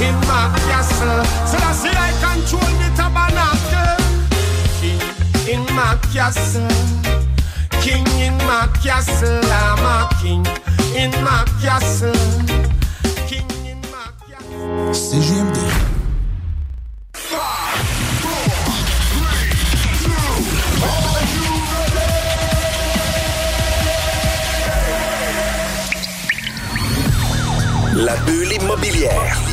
In my castle, so that's it. I control the tabernacle. King in my castle, king in my castle. I'm a king in my castle, king in my castle. CGMD. La bulle immobilière.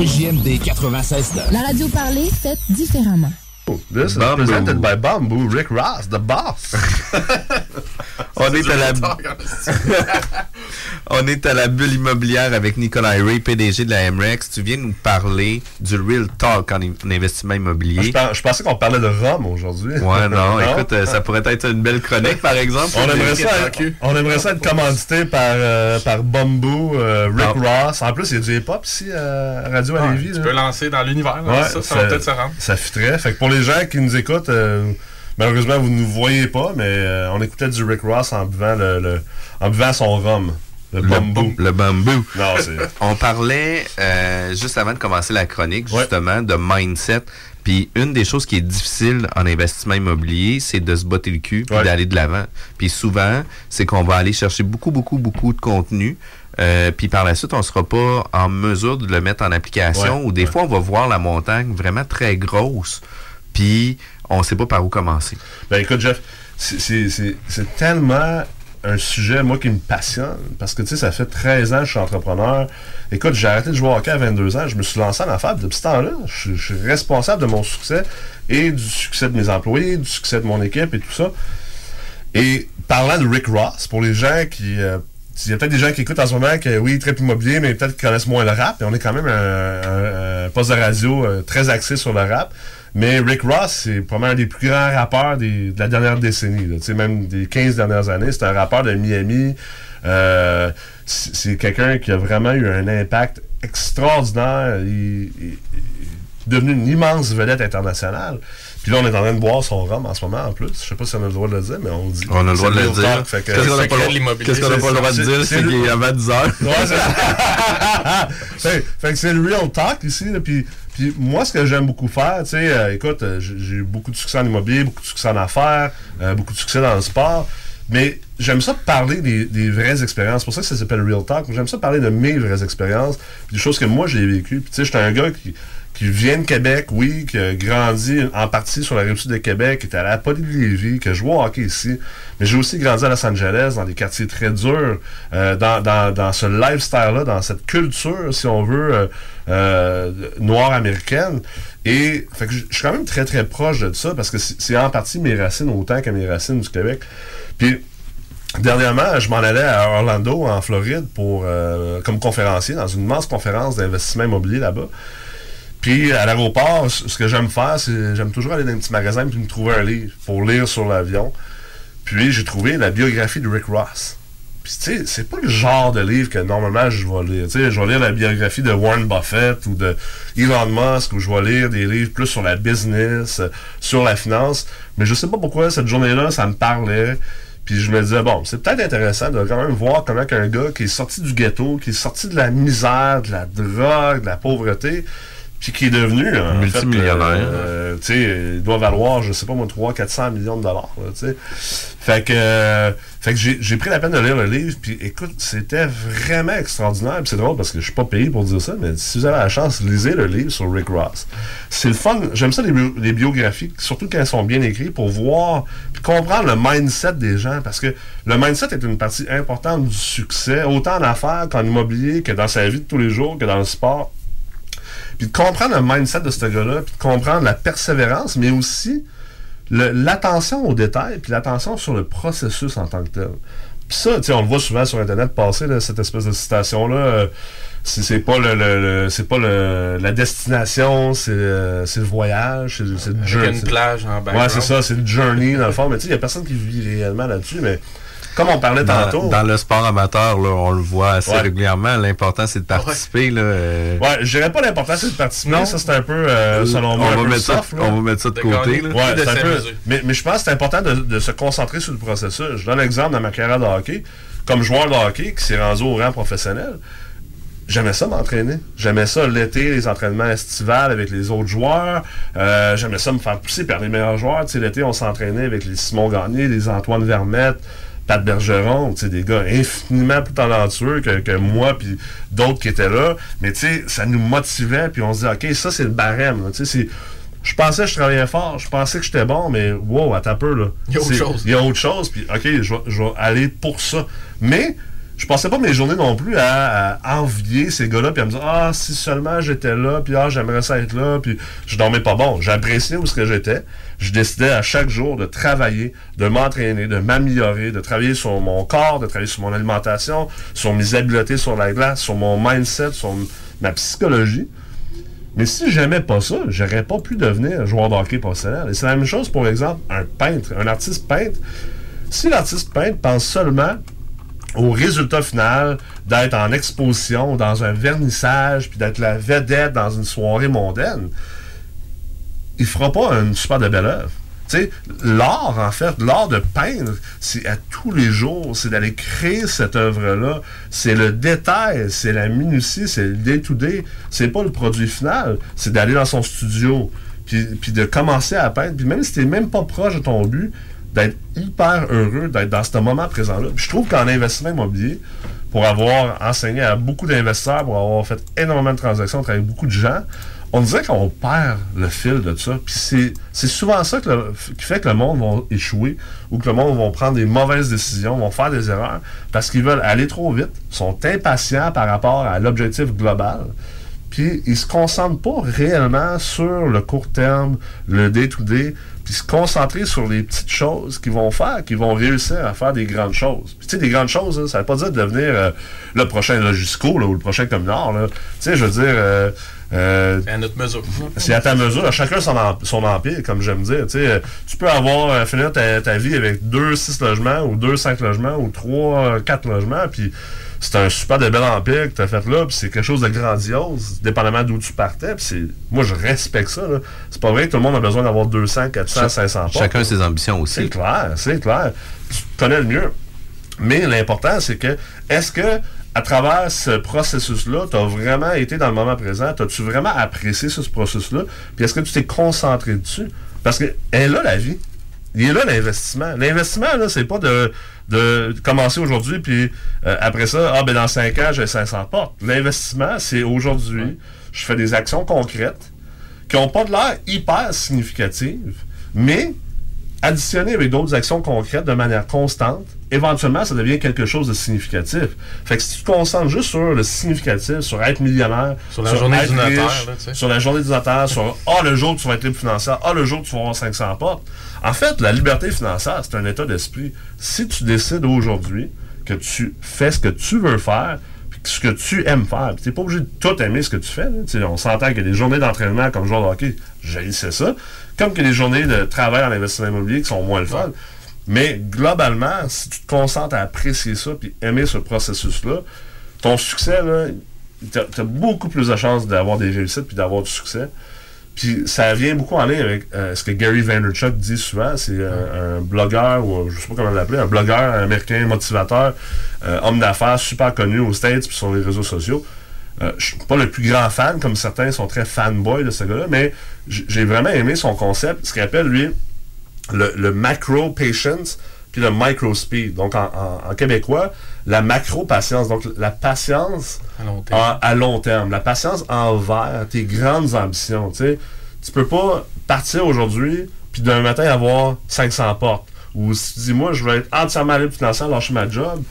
CJMD 96 La radio parlée, faite différemment. This is presented by Bamboo Rick Ross, the boss. On est à la On est à la bulle immobilière avec Nicolas Ray, PDG de la MREX. Tu viens nous parler du real talk en, en investissement immobilier. Je, pens- je pensais qu'on parlait de Rome aujourd'hui. Ouais, non, écoute, euh, ça pourrait être une belle chronique, par exemple. On aimerait, ça, on aimerait ça être commandité par, euh, par Bamboo, euh, Rick Ross. En plus, il y a du hip-hop ici euh, à Radio à Lévis. Tu là. peux lancer dans l'univers, Ouais, ça, ça va peut-être se rendre. Ça fitterait. Fait que pour les gens qui nous écoutent, euh, malheureusement, vous ne nous voyez pas, mais euh, on écoutait du Rick Ross en buvant, le, le- en buvant son rhum. Le, bambou. Le bambou. Non, c'est... On parlait, euh, juste avant de commencer la chronique, justement, de mindset. Puis une des choses qui est difficile en investissement immobilier, c'est de se botter le cul puis d'aller de l'avant. Puis souvent, c'est qu'on va aller chercher beaucoup, beaucoup, beaucoup de contenu. euh, puis par la suite, on sera pas en mesure de le mettre en application. Ouais, ou des fois, on va voir la montagne vraiment très grosse. Puis on sait pas par où commencer. Ben écoute, Jeff, c'est- tellement un sujet, moi, qui me passionne. Parce que, tu sais, ça fait 13 ans que je suis entrepreneur. Écoute, j'ai arrêté de jouer au hockey à 22 ans. Je me suis lancé en affaires. Depuis ce temps-là, je, suis- responsable de mon succès et du succès de mes employés, du succès de mon équipe et tout ça. Et parlant de Rick Ross, pour les gens qui... euh, il y a peut-être des gens qui écoutent en ce moment que oui, très immobilier, mais peut-être qu'ils connaissent moins le rap. Et on est quand même un poste de radio euh, très axé sur le rap. Mais Rick Ross, c'est probablement un des plus grands rappeurs de la dernière décennie. là. Même des 15 dernières années. C'est un rappeur de Miami. Euh, c'est quelqu'un qui a vraiment eu un impact extraordinaire. Il est devenu une immense vedette internationale. Puis là, on est en train de boire son rhum en ce moment en plus. Je sais pas si on a le droit de le dire, mais on le dit. On a le droit de le dire. Qu'est-ce qu'on a pas le- secret l'immobilier. qu'est-ce qu'on a pas le droit de dire, c'est qu'il est avant 10 heures? Ouais, c'est- fait, fait que c'est le real talk ici. là, Puis, puis moi, ce que j'aime beaucoup faire, tu sais, euh, écoute, euh, j'ai eu beaucoup de succès en immobilier, beaucoup de succès en affaires, euh, beaucoup de succès dans le sport. Mais j'aime ça parler des, des vraies expériences. C'est pour ça que ça s'appelle Real Talk. J'aime ça parler de mes vraies expériences, des choses que moi j'ai vécues. Puis tu sais, j'étais un gars qui, qui vient de Québec, oui, qui a grandi en partie sur la rive sud de Québec, qui était à la Poly de Lévis, que je joue au hockey ici. Mais j'ai aussi grandi à Los Angeles, dans des quartiers très durs, euh, dans, dans, dans ce lifestyle-là, dans cette culture, si on veut, euh, euh, noire américaine. Et fait que je suis quand même très très proche de ça parce que c'est c'est en partie mes racines autant que mes racines du Québec. Puis Dernièrement, je m'en allais à Orlando, en Floride, pour euh, comme conférencier dans une immense conférence d'investissement immobilier là-bas. Puis à l'aéroport, ce que j'aime faire, c'est j'aime toujours aller dans un petit magasin puis me trouver un livre pour lire sur l'avion. Puis j'ai trouvé la biographie de Rick Ross. Puis tu sais, c'est pas le genre de livre que normalement je vais lire. Tu sais, je vais lire la biographie de Warren Buffett ou de Elon Musk ou je vais lire des livres plus sur la business, sur la finance. Mais je sais pas pourquoi cette journée-là, ça me parlait. Puis je me disais, bon, c'est peut-être intéressant de quand même voir comment un gars qui est sorti du ghetto, qui est sorti de la misère, de la drogue, de la pauvreté, puis qui est devenu un multimillionnaire. Euh, tu sais, il doit valoir, je sais pas moi, 300, 400 millions de dollars. tu sais. Fait que, euh, fait que j'ai pris la peine de lire le livre, puis écoute, c'était vraiment extraordinaire. C'est drôle parce que je suis pas payé pour dire ça, mais si vous avez la chance, lisez le livre sur Rick Ross. C'est le fun. J'aime ça les, les, biographies, surtout quand elles sont bien écrites, pour voir, puis comprendre le mindset des gens, parce que le mindset est une partie importante du succès, autant en affaires qu'en immobilier, que dans sa vie de tous les jours, que dans le sport. Puis de comprendre le mindset de ce gars-là, puis de comprendre la persévérance, mais aussi l'attention aux détails, puis l'attention sur le processus en tant que tel. Puis ça, on le voit souvent sur Internet passer, cette espèce de citation-là. Euh, c'est pas le, c'est pas le, la destination, c'est euh, le voyage, c'est le journey. une plage en Ouais, c'est ça, c'est le journey dans le fond. Mais tu sais, il y a personne qui vit réellement là-dessus, mais comme on parlait tantôt. Dans le sport amateur, là, on le voit assez régulièrement. L'important, c'est de participer. Là, euh... Ouais, je dirais pas l'important, c'est de participer. Non. Ça, c'est un peu, euh, selon moi, on va, mettre ça, on va mettre ça de, côté. Là. Ouais, un peu, mais, mais je pense que c'est important de, de, se concentrer sur le processus. Je donne l'exemple dans ma carrière de hockey. Comme joueur de hockey qui s'est rendu au rang professionnel, J'aimais ça m'entraîner. J'aimais ça l'été, les entraînements estivales avec les autres joueurs. Euh, J'aimais ça me faire pousser par les meilleurs joueurs. Tu sais, l'été, on s'entraînait avec les Simon Gagné, les Antoine Vermette, Pat Bergeron, tu sais, des gars infiniment plus talentueux que, que moi, puis d'autres qui étaient là. Mais tu sais, ça nous motivait, puis on se dit, OK, ça, c'est le barème. Tu sais, je pensais que je travaillais fort, je pensais que j'étais bon, mais wow, attends un peu, là. Il y a autre chose. Il y a autre chose, puis OK, je vais aller pour ça. Mais je passais pas mes journées non plus à, envier ces gars-là, puis à me dire Ah, si seulement j'étais là, puis ah, j'aimerais ça être là, puis je dormais pas bon. J'appréciais où ce que j'étais. Je décidais à chaque jour de travailler, de m'entraîner, de m'améliorer, de travailler sur mon corps, de travailler sur mon alimentation, sur mes habiletés sur la glace, sur mon mindset, sur ma psychologie. Mais si j'aimais pas ça, j'aurais pas pu devenir joueur de hockey professionnel. Et c'est la même chose, pour exemple, un peintre, un artiste peintre. Si l'artiste peintre pense seulement au résultat final d'être en exposition, dans un vernissage, puis d'être la vedette dans une soirée mondaine, il fera pas une super de belle œuvre. L'art, en fait, l'art de peindre, c'est à tous les jours, c'est d'aller créer cette œuvre-là. C'est le détail, c'est la minutie, c'est le day-to-day. C'est pas le produit final, c'est d'aller dans son studio, puis, puis de commencer à peindre. Puis même si t'es même pas proche de ton but, d'être hyper heureux d'être dans ce moment présent-là. Je trouve qu'en investissement immobilier, pour avoir enseigné à beaucoup d'investisseurs, pour avoir fait énormément de transactions, avec beaucoup de gens, on dirait qu'on perd le fil de ça. Puis c'est souvent ça qui fait que le monde va échouer ou que le monde va prendre des mauvaises décisions, vont faire des erreurs parce qu'ils veulent aller trop vite, sont impatients par rapport à l'objectif global. Puis ils se concentrent pas réellement sur le court terme, le day-to-day, puis se concentrer sur les petites choses qu'ils vont faire, qui vont réussir à faire des grandes choses. Puis tu sais, des grandes choses, ça ne veut pas dire de devenir euh, le prochain Logisco ou le prochain Communard. Tu sais, je veux dire... Euh, euh, c'est à notre mesure. C'est à ta mesure. Chacun son, son empire, comme j'aime dire. Tu, sais, tu peux avoir finir ta, ta, vie avec deux, six logements, ou deux, cinq logements, ou trois, quatre logements, puis c'est un super de bel empire que tu as fait là, puis c'est quelque chose de grandiose, dépendamment d'où tu partais. Puis moi, je respecte ça. C'est pas vrai que tout le monde a besoin d'avoir 200, 400, 500 portes. Chacun ses ambitions aussi. C'est clair, c'est clair. Tu connais le mieux. Mais l'important, c'est que, est-ce que à travers ce processus-là, tu as vraiment été dans le moment présent? As-tu vraiment apprécié ce, processus-là? Puis est-ce que tu t'es concentré dessus? Parce que est là la vie. Il est là l'investissement. L'investissement, là, c'est pas de de commencer aujourd'hui, puis euh, après ça, ah ben dans 5 ans, j'ai 500 portes. L'investissement, c'est aujourd'hui, je fais des actions concrètes qui n'ont pas de l'air hyper significatives, mais additionnées avec d'autres actions concrètes de manière constante, éventuellement, ça devient quelque chose de significatif. Fait que si tu te concentres juste sur le significatif, sur être millionnaire, sur la journée du notaire, sur la journée du notaire, sur ah le jour où tu vas être libre financier, ah le jour où tu vas avoir 500 portes. En fait, la liberté financière, c'est un état d'esprit. Si tu décides aujourd'hui que tu fais ce que tu veux faire, puis ce que tu aimes faire, tu n'es pas obligé de tout aimer ce que tu fais. On s'entend a des journées d'entraînement comme joueur de hockey, c'est ça. Comme a des journées de travail en investissement immobilier qui sont moins le fun. Mais globalement, si tu te concentres à apprécier ça puis aimer ce processus-là, ton succès, t'as as beaucoup plus de chances d'avoir des réussites puis d'avoir du succès. Puis ça vient beaucoup en lien avec euh, ce que Gary Vaynerchuk dit souvent. C'est euh, un blogueur, ou je sais pas comment l'appeler, un blogueur américain, motivateur, euh, homme d'affaires super connu aux States puis sur les réseaux sociaux. je suis pas le plus grand fan, comme certains sont très fanboy de ce gars-là, mais j'ai vraiment aimé son concept, ce qu'il appelle, lui, le, macro patience puis le micro speed. Donc, en, québécois, la macro patience. Donc, la patience à long terme. La patience envers tes grandes ambitions. Tu tu peux pas partir aujourd'hui puis d'un matin avoir 500 portes. Ou si tu dis, moi, je veux être entièrement libre financièrement, lâcher ma job,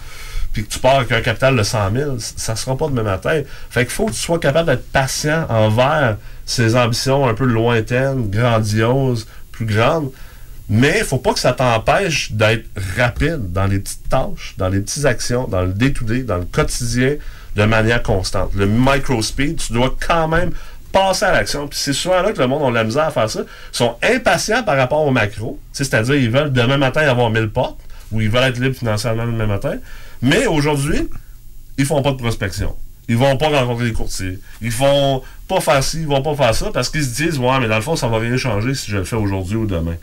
puis que tu pars avec un capital de 100 000, ça sera pas demain matin. Fait qu'il faut que tu sois capable d'être patient envers ces ambitions un peu lointaines, grandioses, plus grandes. Mais il faut pas que ça t'empêche d'être rapide dans les petites tâches, dans les petites actions, dans le day-to-day, dans le quotidien, de manière constante. Le micro-speed, tu dois quand même passer à l'action. Puis c'est souvent là que le monde a la misère à faire ça. Ils sont impatients par rapport au macro. C'est-à-dire, ils veulent demain matin avoir 1000 portes, ou ils veulent être libres financièrement demain matin. Mais aujourd'hui, ils font pas de prospection. Ils vont pas rencontrer des courtiers. Ils font pas faire ci, ils vont pas faire ça, parce qu'ils se disent, ouais, mais dans le fond, ça va rien changer si je le fais aujourd'hui ou demain.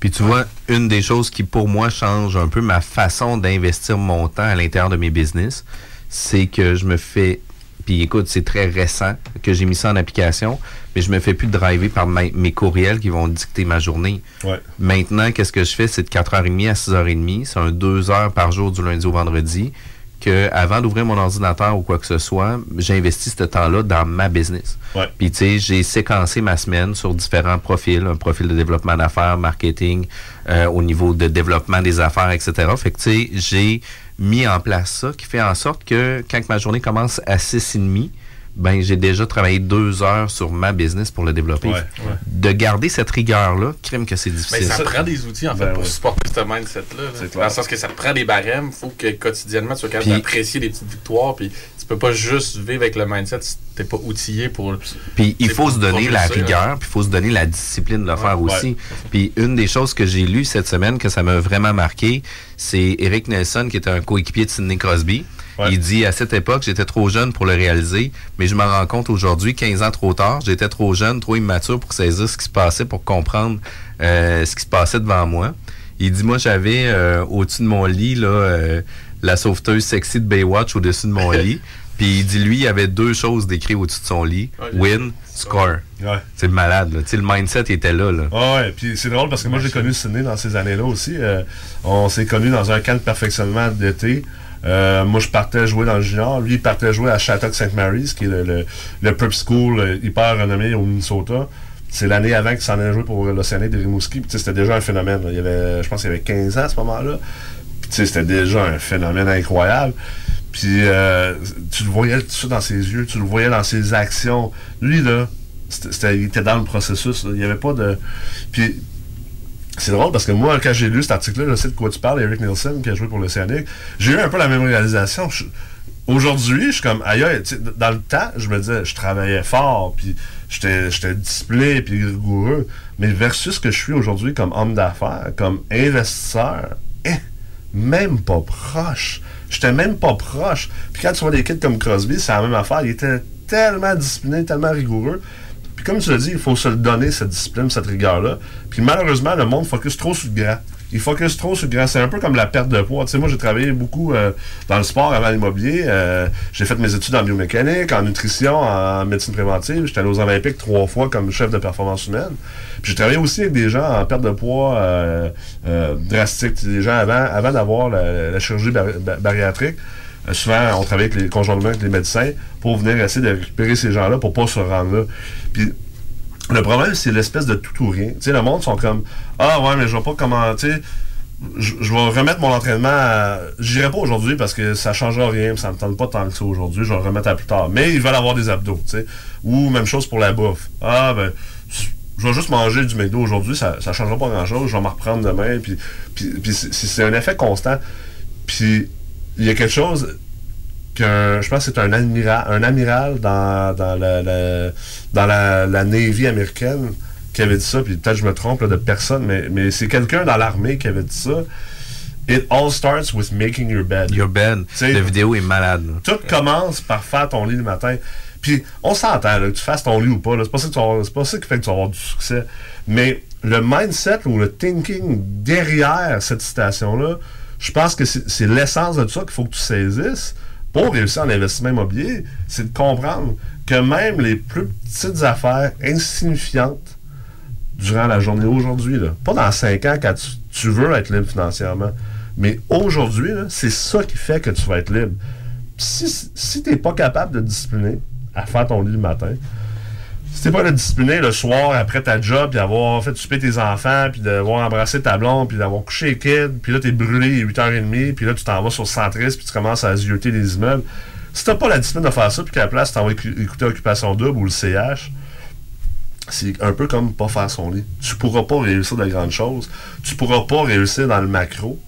Puis tu vois, une des choses qui pour moi change un peu ma façon d'investir mon temps à l'intérieur de mes business, c'est que je me fais puis écoute, c'est très récent que j'ai mis ça en application, mais je me fais plus driver par mes courriels qui vont dicter ma journée. Maintenant, qu'est-ce que je fais? C'est de 4h30 à 6h30. C'est un 2 heures par jour du lundi au vendredi que avant d'ouvrir mon ordinateur ou quoi que ce soit, j'investis ce temps-là dans ma business. Puis tu sais, j'ai séquencé ma semaine sur différents profils, un profil de développement d'affaires, marketing, euh, au niveau de développement des affaires, etc. Fait que tu sais, j'ai mis en place ça qui fait en sorte que quand ma journée commence à 6h30, ben j'ai déjà travaillé deux heures sur ma business pour le développer. De garder cette rigueur-là, crime que c'est difficile. Mais ça prend des outils, en fait, ben pour supporter ce mindset-là. Dans le sens que ça te prend des barèmes, il faut que quotidiennement, tu sois capable d'apprécier les petites victoires, puis tu peux pas juste vivre avec le mindset si t'es pas outillé pour... Puis il faut se donner la rigueur, puis il faut se donner la discipline de le faire aussi. Puis une des choses que j'ai lues cette semaine, que ça m'a vraiment marqué, c'est Eric Nelson, qui était un coéquipier de Sidney Crosby, il dit à cette époque, j'étais trop jeune pour le réaliser, mais je me rends compte aujourd'hui, 15 ans trop tard, j'étais trop jeune, trop immature pour saisir ce qui se passait, pour comprendre euh, ce qui se passait devant moi. Il dit, moi, j'avais euh, au-dessus de mon lit là, euh, la sauveteuse sexy de Baywatch au-dessus de mon lit. Puis il dit, lui, il y avait deux choses décrites au-dessus de son lit. Win, score. C'est malade, là. le mindset était là, là. ouais, puis c'est drôle parce que moi, j'ai connu Sidney dans ces années-là aussi. on s'est connu dans un camp de perfectionnement d'été. Euh, moi, je partais jouer dans le junior. Lui, il partait jouer à Shattuck St. Mary's, qui est le, le, prep school euh, hyper renommé au Minnesota. C'est l'année avant qu'il s'en allait jouer pour l'Océanique de Rimouski. C'était déjà un phénomène. Il y avait, je pense qu'il avait 15 ans à ce moment-là. C'était déjà un phénomène incroyable. Puis euh, tu le voyais tout ça dans ses yeux, tu le voyais dans ses actions. Lui, là, il était dans le processus. Il n'y avait pas de. Puis c'est drôle parce que moi, quand j'ai lu cet article-là, je sais de quoi tu parles, Eric Nielsen, qui a joué pour l'Océanique, j'ai eu un peu la même réalisation. Aujourd'hui, je suis comme, aïe, dans le temps, je me disais, je travaillais fort, puis j'étais discipliné, puis rigoureux. Mais versus ce que je suis aujourd'hui comme homme d'affaires, comme investisseur, eh, même pas proche. J'étais même pas proche. Puis quand tu vois des kids comme Crosby, c'est la même affaire. Il était tellement discipliné, tellement rigoureux. Puis comme tu l'as dit, il faut se le donner, cette discipline, cette rigueur-là. Puis malheureusement, le monde focus trop sur le grand. Il focus trop sur le grand. C'est un peu comme la perte de poids. Tu sais, moi, j'ai travaillé beaucoup euh, dans le sport avant l'immobilier. Euh, j'ai fait mes études en biomécanique, en nutrition, en médecine préventive. J'étais allé aux Olympiques trois fois comme chef de performance humaine. Puis j'ai travaillé aussi avec des gens en perte de poids euh, drastique. Des gens avant, avant d'avoir la, chirurgie bariatrique. Euh, souvent, on travaille avec les, conjointement avec les médecins pour venir essayer de récupérer ces gens-là pour pas se rendre là. Puis, le problème, c'est l'espèce de tout ou rien. Tu sais, le monde sont comme Ah ouais, mais je vais pas comment, tu sais, je, vais remettre mon entraînement à... J'irai pas aujourd'hui parce que ça changera rien, ça me tente pas tant que ça aujourd'hui, je vais le remettre à plus tard. Mais ils veulent avoir des abdos, tu sais. Ou même chose pour la bouffe. Ah ben je vais juste manger du McDo aujourd'hui, ça, ça changera pas grand-chose, je vais m'en reprendre demain, puis, puis, puis c'est un effet constant. Puis il y a quelque chose que je pense que c'est un amiral, un amiral dans, dans, la, dans la, Navy américaine qui avait dit ça, puis peut-être je me trompe de personne, mais, mais c'est quelqu'un dans l'armée qui avait dit ça. It all starts with making your bed. Your bed. La vidéo est malade. Tout commence par faire ton lit le matin. Puis on s'entend, que tu fasses ton lit ou pas. C'est pas, ça pas ça qui fait que tu vas avoir du succès. Mais le mindset ou le thinking derrière cette citation-là, je pense que c'est l'essence de tout ça qu'il faut que tu saisisses pour réussir en investissement immobilier. C'est de comprendre que même les plus petites affaires insignifiantes durant la journée aujourd'hui, pas dans cinq ans quand tu, veux être libre financièrement, mais aujourd'hui, c'est ça qui fait que tu vas être libre. Si, si tu n'es pas capable de discipliner à faire ton lit le matin, si t'es pas de discipliner le soir après ta job, puis d'avoir fait souper tes enfants, puis d'avoir embrassé ta blonde, puis d'avoir couché les kids, puis là t'es brûlé à 8h30, puis là tu t'en vas sur le centriste, puis tu commences à zioter les immeubles. Si t'as pas la discipline de faire ça, puis qu'à la place t'en vas écouter Occupation Double ou le CH, c'est un peu comme pas faire son lit. Tu pourras pas réussir de grandes choses. Tu pourras pas réussir dans le macro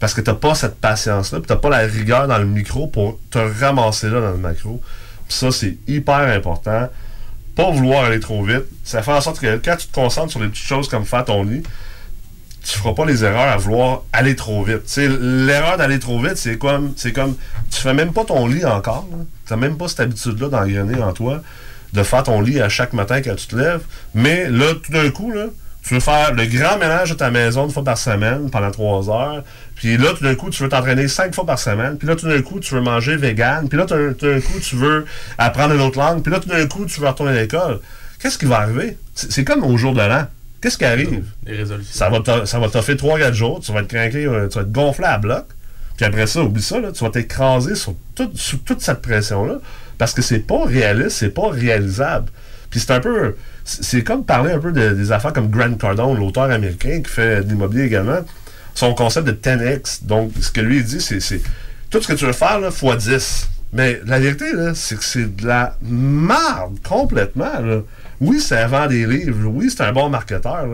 parce que t'as pas cette patience-là, puis t'as pas la rigueur dans le micro pour te ramasser là dans le macro. Puis ça, c'est hyper important pas vouloir aller trop vite. Ça fait en sorte que quand tu te concentres sur les petites choses comme faire ton lit, tu feras pas les erreurs à vouloir aller trop vite. L'erreur d'aller trop vite, c'est comme, c'est comme, tu fais même pas ton lit encore. Tu n'as même pas cette habitude-là d'engrainer en toi, de faire ton lit à chaque matin quand tu te lèves. Mais là, tout d'un coup, là, tu veux faire le grand ménage de ta maison une fois par semaine pendant trois heures. Puis là, tout d'un coup, tu veux t'entraîner cinq fois par semaine. Puis là, tout d'un coup, tu veux manger vegan. Puis là, tout d'un coup, tu veux apprendre une autre langue. Puis là, tout d'un coup, tu veux retourner à l'école. Qu'est-ce qui va arriver? C'est comme au jour de l'an. Qu'est-ce qui arrive? Les résolutions. Ça va, ça va t'offrir 3-4 jours. Tu vas être craqué, euh, tu vas être gonflé à bloc. Puis après ça, oublie ça, là, tu vas t'écraser sur, sur toute cette pression-là. Parce que c'est pas réaliste, c'est pas réalisable. Puis c'est un peu c'est comme parler un peu des affaires comme Grant Cardone, l'auteur américain qui fait de l'immobilier également. Son concept de 10x. Donc, ce que lui dit, c'est tout ce que tu veux faire, x 10. Mais la vérité, c'est que c'est de la merde complètement. Oui, ça vend des livres. Oui, c'est un bon marketeur.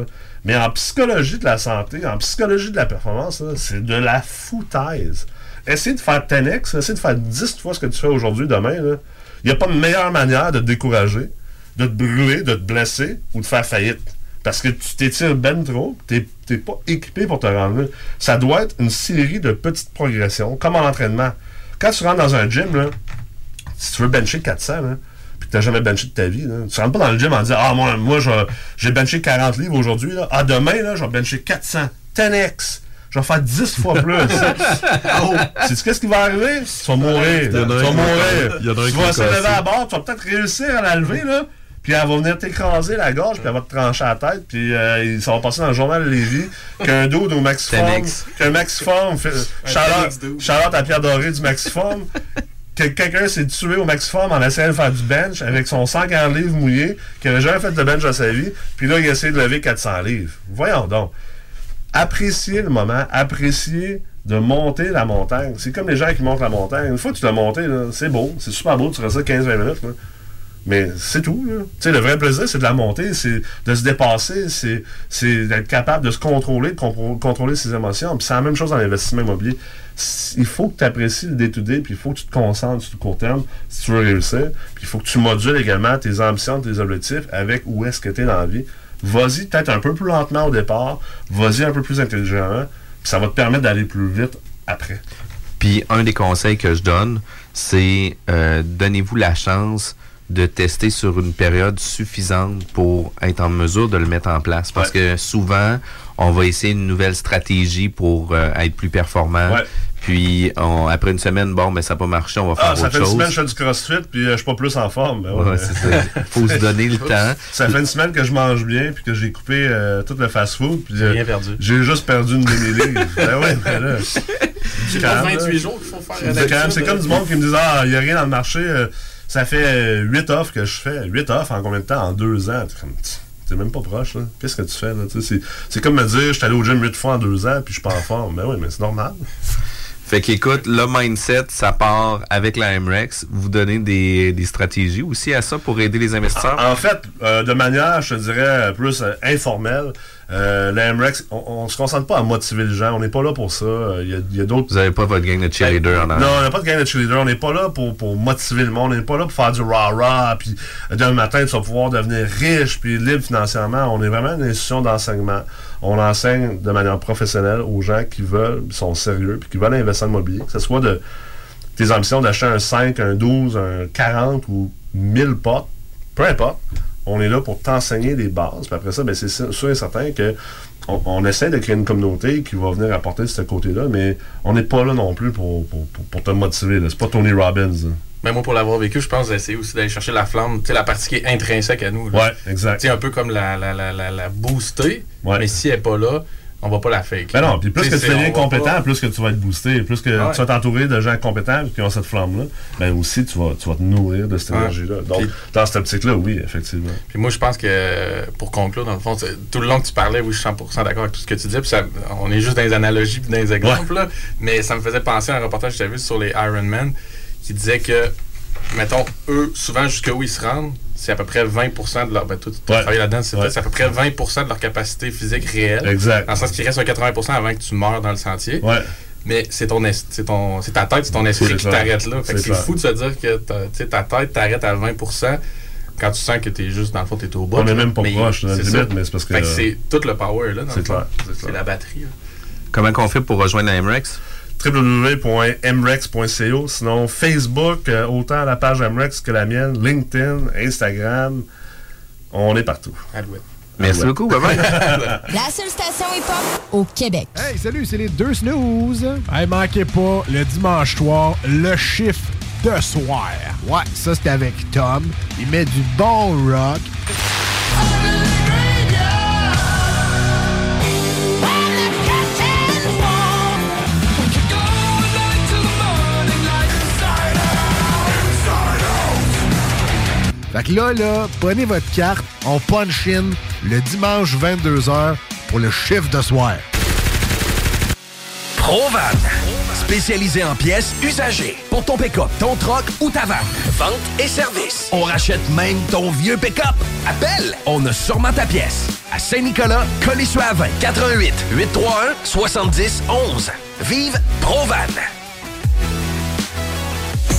Mais en psychologie de la santé, en psychologie de la performance, c'est de la foutaise. Essayer de faire 10x, essayer de faire 10 fois ce que tu fais aujourd'hui, demain, il n'y a pas de meilleure manière de te décourager de te brûler, de te blesser ou de faire faillite. Parce que tu t'étires ben trop, tu n'es pas équipé pour te rendre là. Ça doit être une série de petites progressions, comme en entraînement. Quand tu rentres dans un gym, là, si tu veux bencher 400, là, puis que tu n'as jamais benché de ta vie, là, tu rentres pas dans le gym en disant Ah, moi, moi j'ai benché 40 livres aujourd'hui. Ah, demain, là, je vais bencher 400. 10x. Je vais faire 10 fois plus. oh, sais-tu qu'est-ce qui va arriver? Tu vas mourir. Tu vas mourir. Tu vas se lever à bord, tu vas peut-être réussir à la lever, là puis elle va venir t'écraser la gorge, puis elle va te trancher la tête, puis euh, ça va passer dans le journal de Lévis qu'un dos au maxiforme, qu'un maxiforme, Charlotte à Pierre Doré du maxiforme, que quelqu'un s'est tué au maxiforme en essayant de faire du bench avec son 140 livres mouillé, qui n'avait jamais fait de bench dans sa vie, puis là, il a essayé de lever 400 livres. Voyons donc. Appréciez le moment, appréciez de monter la montagne. C'est comme les gens qui montent la montagne. Une fois que tu l'as monté, c'est beau, c'est super beau, tu restes 15-20 minutes. Là. Mais c'est tout. Là. Le vrai plaisir, c'est de la monter, c'est de se dépasser, c'est d'être capable de se contrôler, de contrôler ses émotions. Puis c'est la même chose dans l'investissement immobilier. Il faut que tu apprécies le day-to-day, puis il faut que tu te concentres sur le court terme si tu veux réussir. Puis il faut que tu modules également tes ambitions, tes objectifs avec où est-ce que tu es dans la vie. Vas-y peut-être un peu plus lentement au départ, vas-y un peu plus intelligemment, puis ça va te permettre d'aller plus vite après. Puis un des conseils que je donne, c'est euh, donnez-vous la chance de tester sur une période suffisante pour être en mesure de le mettre en place. Parce que souvent, on va essayer une nouvelle stratégie pour euh, être plus performant. Puis après une semaine, bon, mais ben, ça n'a pas marché, on va faire ah, autre chose. Ça fait une semaine que je fais du crossfit, puis euh, je suis pas plus en forme. Ben ouais, faut se donner le temps. Ça fait une semaine que je mange bien, puis que j'ai coupé euh, tout le fast-food. J'ai rien perdu. J'ai juste perdu une demi-livre. ben ouais, mais là... C'est 28 jours qu'il faut faire. C'est comme du monde qui me dit, ah, il n'y a rien dans le marché ça fait 8 offres que je fais. 8 offres en combien de temps? En 2 ans. T'es même pas proche, là. Qu'est-ce que tu fais, là? C'est comme me dire, je suis allé au gym 8 fois en 2 ans, puis je suis pas en forme. Ben oui, mais c'est normal. Fait qu'écoute, le mindset, ça part avec la MREX. Vous donnez des, stratégies aussi à ça pour aider les investisseurs? En, fait, euh, de manière, je te dirais, plus euh, informelle, Euh, L'AMREX, on, ne se concentre pas à motiver les gens. On n'est pas là pour ça. Il y a, d'autres. Vous n'avez pas votre gang de cheerleaders en Non, on n'a pas de gang de cheerleaders. On n'est pas là pour, pour motiver le monde. On n'est pas là pour faire du rah-rah. Puis demain matin, tu vas pouvoir devenir riche puis libre financièrement. On est vraiment une institution d'enseignement. On enseigne de manière professionnelle aux gens qui veulent, sont sérieux, puis qui veulent investir en immobilier. Que ce soit de tes ambitions d'acheter un 5, un 12, un 40 ou 1000 potes, peu importe. On est là pour t'enseigner des bases. Puis après ça, ben, c'est sûr et certain que on, essaie de créer une communauté qui va venir apporter ce côté-là, mais on n'est pas là non plus pour, pour, te motiver. C'est pas Tony Robbins. Mais moi, pour l'avoir vécu, je pense d'essayer aussi d'aller chercher la flamme, tu sais, la partie qui est intrinsèque à nous. Oui, exact. Tu un peu comme la, la, la, la, booster, mais si elle n'est pas là, on va pas la fake. Ben non, puis plus que tu deviens compétent, plus que tu vas être boosté, plus que tu vas t'entourer de gens compétents qui ont cette flamme-là, ben aussi tu vas, tu vas te nourrir de cette énergie-là. Donc, dans cette optique-là, oui, effectivement. Puis moi, je pense que, pour conclure, dans le fond, tout le long que tu parlais, oui, je suis 100% d'accord avec tout ce que tu dis, puis on est juste dans les analogies puis dans les exemples, mais ça me faisait penser à un reportage que j'avais vu sur les Ironman qui disait que, mettons, eux, souvent, jusqu'où ils se rendent, c'est à peu près 20 de leur. Ben, tout, là-dedans, c'est à peu près 20 de leur capacité physique réelle. Exact. Dans le sens qu'il reste un 80% avant que tu meurs dans le sentier. Ouais. Mais c'est ton, c'est ton c'est ta tête, c'est ton esprit qui t'arrête là. Fait que c'est fou de se dire que ta, ta tête t'arrête à 20% quand tu sens que t'es juste, dans le fond, t'es au bas. On est même pas proche, mais c'est parce que. c'est tout le power, là. C'est clair. C'est la batterie. Comment qu'on fait pour rejoindre la MREX? www.mrex.co. Sinon, Facebook, euh, autant la page MREX que la mienne, LinkedIn, Instagram. On est partout. Merci beaucoup, bye bye. La seule station hip-hop au Québec. Hey, salut, c'est les deux snooze. Hey, manquez pas, le dimanche soir, le chiffre de soir. Ouais, ça c'est avec Tom. Il met du bon rock. Fait que là, là, prenez votre carte, on punch in le dimanche 22h pour le chiffre de soir. Provan. Spécialisé en pièces usagées. Pour ton pick-up, ton troc ou ta vanne. Vente et service. On rachète même ton vieux pick-up. Appelle, on a sûrement ta pièce. À Saint-Nicolas, 20. 88 831 70 11. Vive Provan.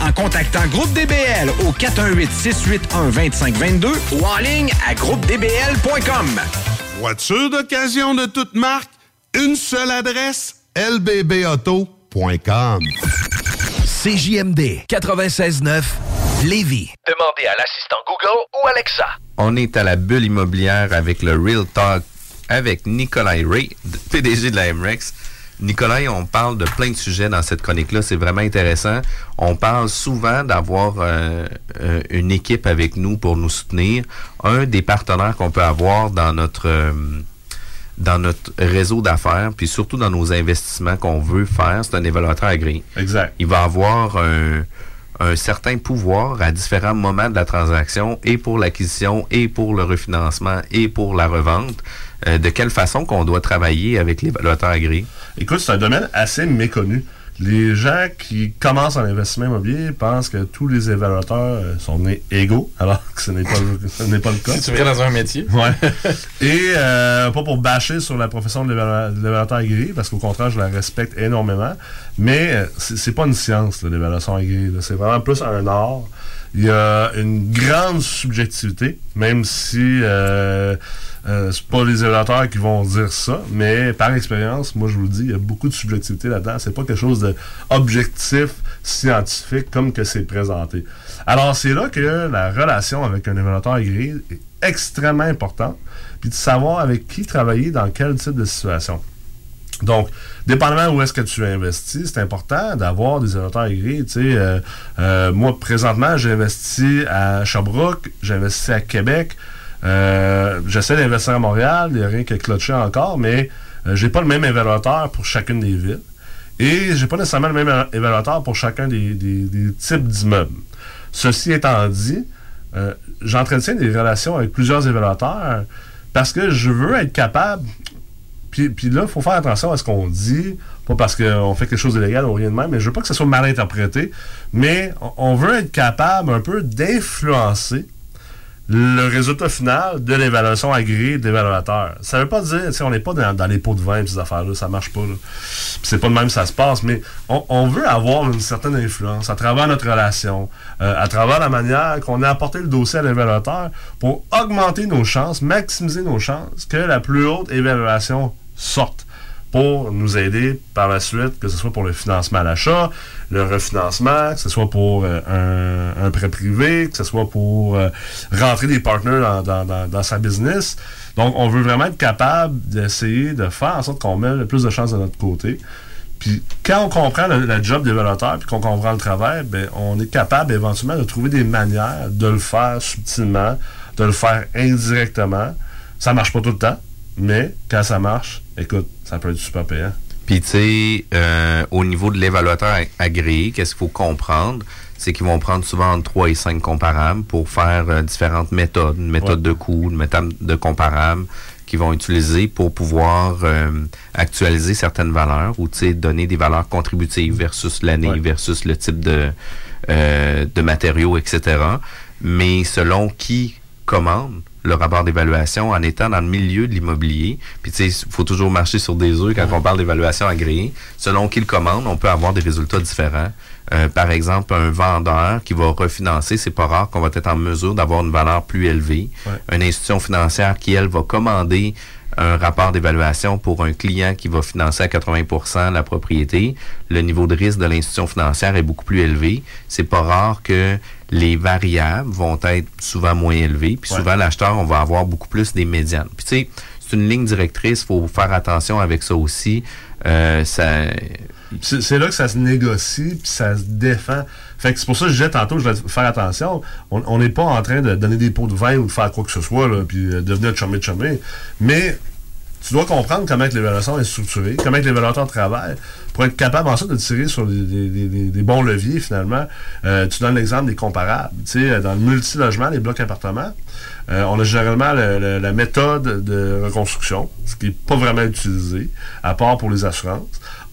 en contactant Groupe DBL au 418-681-2522 ou en ligne à groupedbl.com. Voiture d'occasion de toute marque, une seule adresse, lbbauto.com. CJMD 96.9 Lévis. Demandez à l'assistant Google ou Alexa. On est à la bulle immobilière avec le Real Talk avec Nicolas Ray, PDG de la MREX. Nicolas, on parle de plein de sujets dans cette chronique-là. C'est vraiment intéressant. On parle souvent d'avoir euh, euh, une équipe avec nous pour nous soutenir. Un des partenaires qu'on peut avoir dans notre euh, dans notre réseau d'affaires, puis surtout dans nos investissements qu'on veut faire, c'est un évaluateur agréé. Exact. Il va avoir un, un certain pouvoir à différents moments de la transaction, et pour l'acquisition, et pour le refinancement, et pour la revente. Euh, de quelle façon qu'on doit travailler avec l'évaluateur agréé? Écoute, c'est un domaine assez méconnu. Les gens qui commencent en investissement immobilier pensent que tous les évaluateurs euh, sont nés égaux, alors que ce n'est pas, le, pas le cas. Si tu viens dans un métier. Ouais. Et euh, pas pour bâcher sur la profession de l'évaluateur agréé, parce qu'au contraire, je la respecte énormément, mais c'est pas une science, l'évaluation agréée. C'est vraiment plus un art. Il y a une grande subjectivité, même si Euh, c'est pas les évaluateurs qui vont dire ça, mais par expérience, moi je vous le dis, il y a beaucoup de subjectivité là-dedans. C'est pas quelque chose d'objectif, scientifique comme que c'est présenté. Alors c'est là que la relation avec un évaluateur agréé est extrêmement importante, puis de savoir avec qui travailler dans quel type de situation. Donc, dépendamment où est-ce que tu investis, c'est important d'avoir des évaluateurs agréés. Euh, euh, moi, présentement, j'ai investi à Sherbrooke, j'ai investi à Québec, euh, j'essaie d'investir à Montréal, il n'y a rien qui a cloché encore, mais j'ai pas le même évaluateur pour chacune des villes. Et j'ai pas nécessairement le même évaluateur pour chacun des, types d'immeubles. Ceci étant dit, j'entretiens des relations avec plusieurs évaluateurs parce que je veux être capable, puis, là, il faut faire attention à ce qu'on dit, pas parce qu'on fait quelque chose d'illégal ou rien de même, mais je veux pas que ce soit mal interprété, mais on veut être capable un peu d'influencer le résultat final de l'évaluation agréée d'évaluateur. Ça veut pas dire, on n'est pas dans, les pots de vin et ces affaires-là, ça marche pas. C'est pas de même que ça se passe, mais on, veut avoir une certaine influence à travers notre relation, euh, à travers la manière qu'on a apporté le dossier à l'évaluateur pour augmenter nos chances, maximiser nos chances que la plus haute évaluation sorte pour nous aider par la suite, que ce soit pour le financement à l'achat, le refinancement, que ce soit pour euh, un, prêt privé, que ce soit pour euh, rentrer des partenaires dans, sa business. Donc, on veut vraiment être capable d'essayer de faire en sorte qu'on met le plus de chances de notre côté. Puis, quand on comprend le, job développeur puis qu'on comprend le travail, ben, on est capable éventuellement de trouver des manières de le faire subtilement, de le faire indirectement. Ça marche pas tout le temps, mais quand ça marche, écoute, ça peut être super payant. Puis, tu sais, euh, au niveau de l'évaluateur agréé, qu'est-ce qu'il faut comprendre? C'est qu'ils vont prendre souvent entre 3 et 5 comparables pour faire euh, différentes méthodes, une méthode de coût, une méthode de comparable qu'ils vont utiliser pour pouvoir euh, actualiser certaines valeurs ou, tu sais, donner des valeurs contributives versus l'année, versus le type de, de matériaux, etc. Mais selon qui commande, le rapport d'évaluation en étant dans le milieu de l'immobilier. Puis tu sais, il faut toujours marcher sur des œufs quand on parle d'évaluation agréée. Selon qui le commande, on peut avoir des résultats différents. Euh, par exemple, un vendeur qui va refinancer, c'est pas rare qu'on va être en mesure d'avoir une valeur plus élevée. Une institution financière qui, elle, va commander un rapport d'évaluation pour un client qui va financer à 80 la propriété, le niveau de risque de l'institution financière est beaucoup plus élevé. C'est pas rare que les variables vont être souvent moins élevées. Puis souvent, l'acheteur, on va avoir beaucoup plus des médianes. Puis tu sais, c'est une ligne directrice, il faut faire attention avec ça aussi. Euh, ça... C'est là que ça se négocie, puis ça se défend. Fait que c'est pour ça que je disais tantôt, je vais faire attention. On n'est pas en train de donner des pots de vin ou de faire quoi que ce soit, puis de devenir chumé chumé. Mais tu dois comprendre comment l'évaluation est structurée, comment l'évaluateur travaille, pour être capable ensuite de tirer sur des, bons leviers, finalement. Euh, tu donnes l'exemple des comparables. Tu sais, dans le multilogement, les blocs appartements, euh, on a généralement la méthode de reconstruction, ce qui n'est pas vraiment utilisé, à part pour les assurances.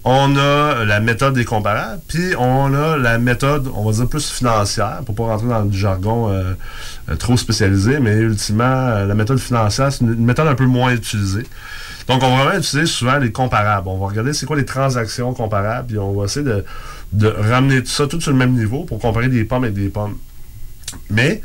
On a la méthode des comparables, puis on a la méthode, on va dire plus financière, pour pas rentrer dans du jargon euh, trop spécialisé, mais ultimement, la méthode financière, c'est une méthode un peu moins utilisée. Donc, on va vraiment utiliser souvent les comparables. On va regarder c'est quoi les transactions comparables, puis on va essayer de, ramener tout ça tout sur le même niveau pour comparer des pommes avec des pommes. Mais,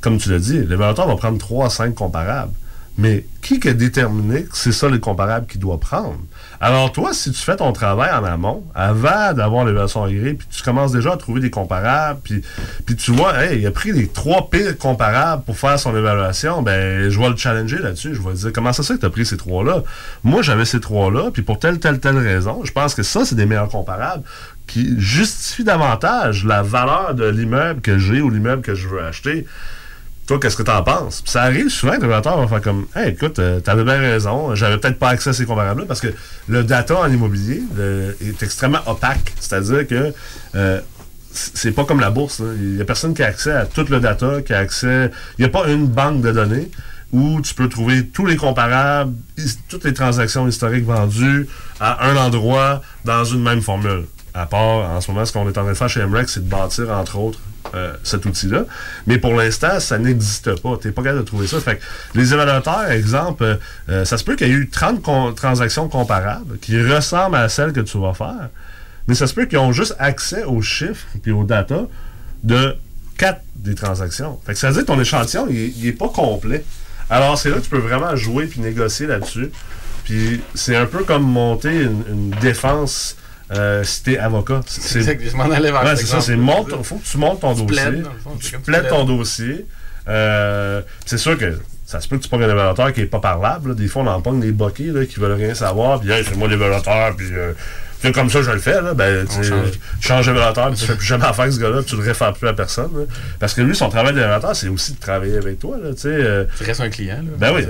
comme tu l'as dit, l'évaluateur va prendre 3 à 5 comparables. Mais qui a déterminé que c'est ça le comparable qu'il doit prendre? Alors toi, si tu fais ton travail en amont, avant d'avoir l'évaluation agréée, puis tu commences déjà à trouver des comparables, puis, puis tu vois, hey, il a pris les trois pires comparables pour faire son évaluation, ben je vais le challenger là-dessus. Je vais dire, comment ça se fait que tu pris ces trois-là? Moi, j'avais ces trois-là, puis pour telle, telle, telle raison, je pense que ça, c'est des meilleurs comparables qui justifient davantage la valeur de l'immeuble que j'ai ou l'immeuble que je veux acheter. Toi, qu'est-ce que tu en penses? ça arrive souvent que le va faire comme Hey, écoute, euh, t'avais bien raison, j'avais peut-être pas accès à ces comparables-là parce que le data en immobilier est extrêmement opaque. C'est-à-dire que euh, c'est pas comme la bourse. Il y a personne qui a accès à tout le data, qui a accès. Il n'y a pas une banque de données où tu peux trouver tous les comparables, toutes les transactions historiques vendues à un endroit dans une même formule. À part, en ce moment, ce qu'on est en train de faire chez MREX, c'est de bâtir, entre autres, euh, cet outil-là. Mais pour l'instant, ça n'existe pas. Tu n'es pas capable de trouver ça. Fait les évaluateurs, exemple, euh, euh, ça se peut qu'il y ait eu 30 transactions comparables qui ressemblent à celles que tu vas faire. Mais ça se peut qu'ils ont juste accès aux chiffres et aux data de 4 des transactions. Fait que ça veut dire que ton échantillon, il n'est pas complet. Alors, c'est là que tu peux vraiment jouer puis négocier là-dessus. Puis c'est un peu comme monter une défense euh, si t'es avocat. C'est exact, je m'en allais vers ouais, c'est ça, c'est monte, faut que tu montes ton Tu dossier. fond, tu plaides. ton dossier. Euh, c'est sûr que ça se peut que tu pognes un évaluateur qui est pas parlable. là. Des fois, on en pogne des boquets là, qui veulent rien savoir. Puis, hey, c'est moi l'évaluateur. Puis, euh, c'est comme ça, je le fais. Là. Ben, tu changes d'évaluateur. Puis, tu fais plus jamais affaire avec ce gars-là. Tu le réfères plus à personne. là. Parce que lui, son travail d'évaluateur, c'est aussi de travailler avec toi. Là, euh, Tu restes un client. Là, ben oui,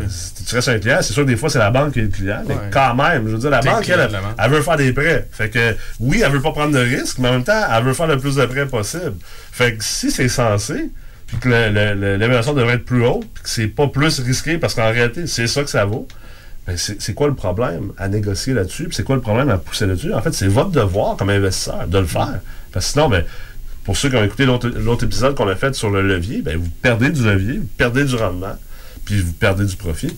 tu restes un client, c'est sûr que des fois c'est la banque qui est le client, mais quand même, je veux dire, la banque, client elle, de elle veut faire des prêts. Fait que oui, elle veut pas prendre de risques, mais en même temps, elle veut faire le plus de prêts possible. Fait que si c'est censé, puis que l'évaluation devrait être plus haute, puis que c'est pas plus risqué parce qu'en réalité, c'est ça que ça vaut. Ben c'est quoi le problème à négocier là-dessus? Puis c'est quoi le problème à pousser là-dessus? En fait, c'est votre devoir comme investisseur de le faire. Parce que sinon, ben, pour ceux qui ont écouté l'autre épisode qu'on a fait sur le levier, ben, vous perdez du levier, vous perdez du rendement, puis vous perdez du profit.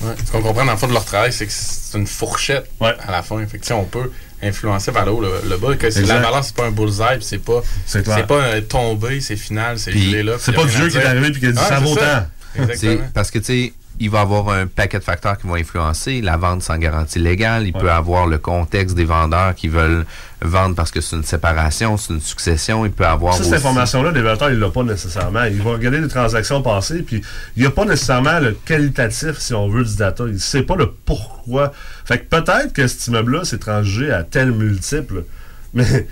Ouais. Ce qu'on comprend dans le fond de leur travail, c'est que c'est une fourchette à la fin. Fait que, on peut influencer vers le haut, le, le bas. Que la balance, c'est pas un bullseye, puis c'est pas, C'est pas euh, tombé, c'est final, c'est gelé là. c'est pas a Dieu qui est arrivé puis qui a dit, Ah, ça vaut tant. Parce que, tu sais, il va avoir un paquet de facteurs qui vont influencer. La vente sans garantie légale, il peut avoir le contexte des vendeurs qui veulent vendre parce que c'est une séparation, c'est une succession. Il peut avoir Ça, cette information-là, le développeur, il l'a pas nécessairement. Il va regarder les transactions passées, puis il n'y a pas nécessairement le qualitatif, si on veut, du data. Il ne sait pas le pourquoi. Fait que peut-être que cet immeuble-là s'est transgé à tel multiple, mais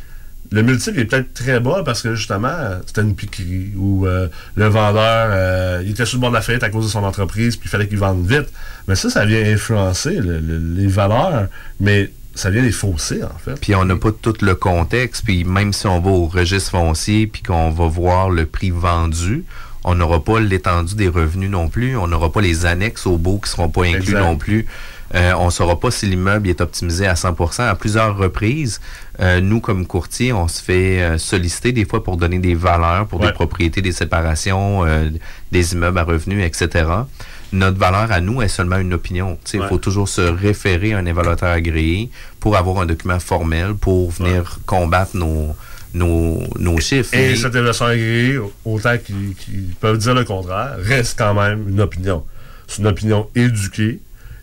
le multiple est peut-être très bas parce que justement, c'était une piquerie ou euh, le vendeur, euh, il était sur le bord de la faillite à cause de son entreprise, puis il fallait qu'il vende vite. Mais ça, ça vient influencer le- le- les valeurs, mais ça vient les fausser, en fait. Puis on n'a pas tout le contexte. Puis même si on va au registre foncier puis qu'on va voir le prix vendu, on n'aura pas l'étendue des revenus non plus. On n'aura pas les annexes au beau qui seront pas inclus Exact. non plus. Euh, on ne saura pas si l'immeuble est optimisé à 100% À plusieurs reprises, euh, nous, comme courtier, on se fait euh, solliciter des fois pour donner des valeurs pour Ouais. des propriétés, des séparations, euh, des immeubles à revenus, etc. Notre valeur à nous est seulement une opinion. Il Ouais. faut toujours se référer à un évaluateur agréé pour avoir un document formel pour venir combattre nos, nos, nos chiffres. Et cette évaluation agréée, autant qu'ils qu'ils peuvent dire le contraire, reste quand même une opinion. C'est une opinion éduquée,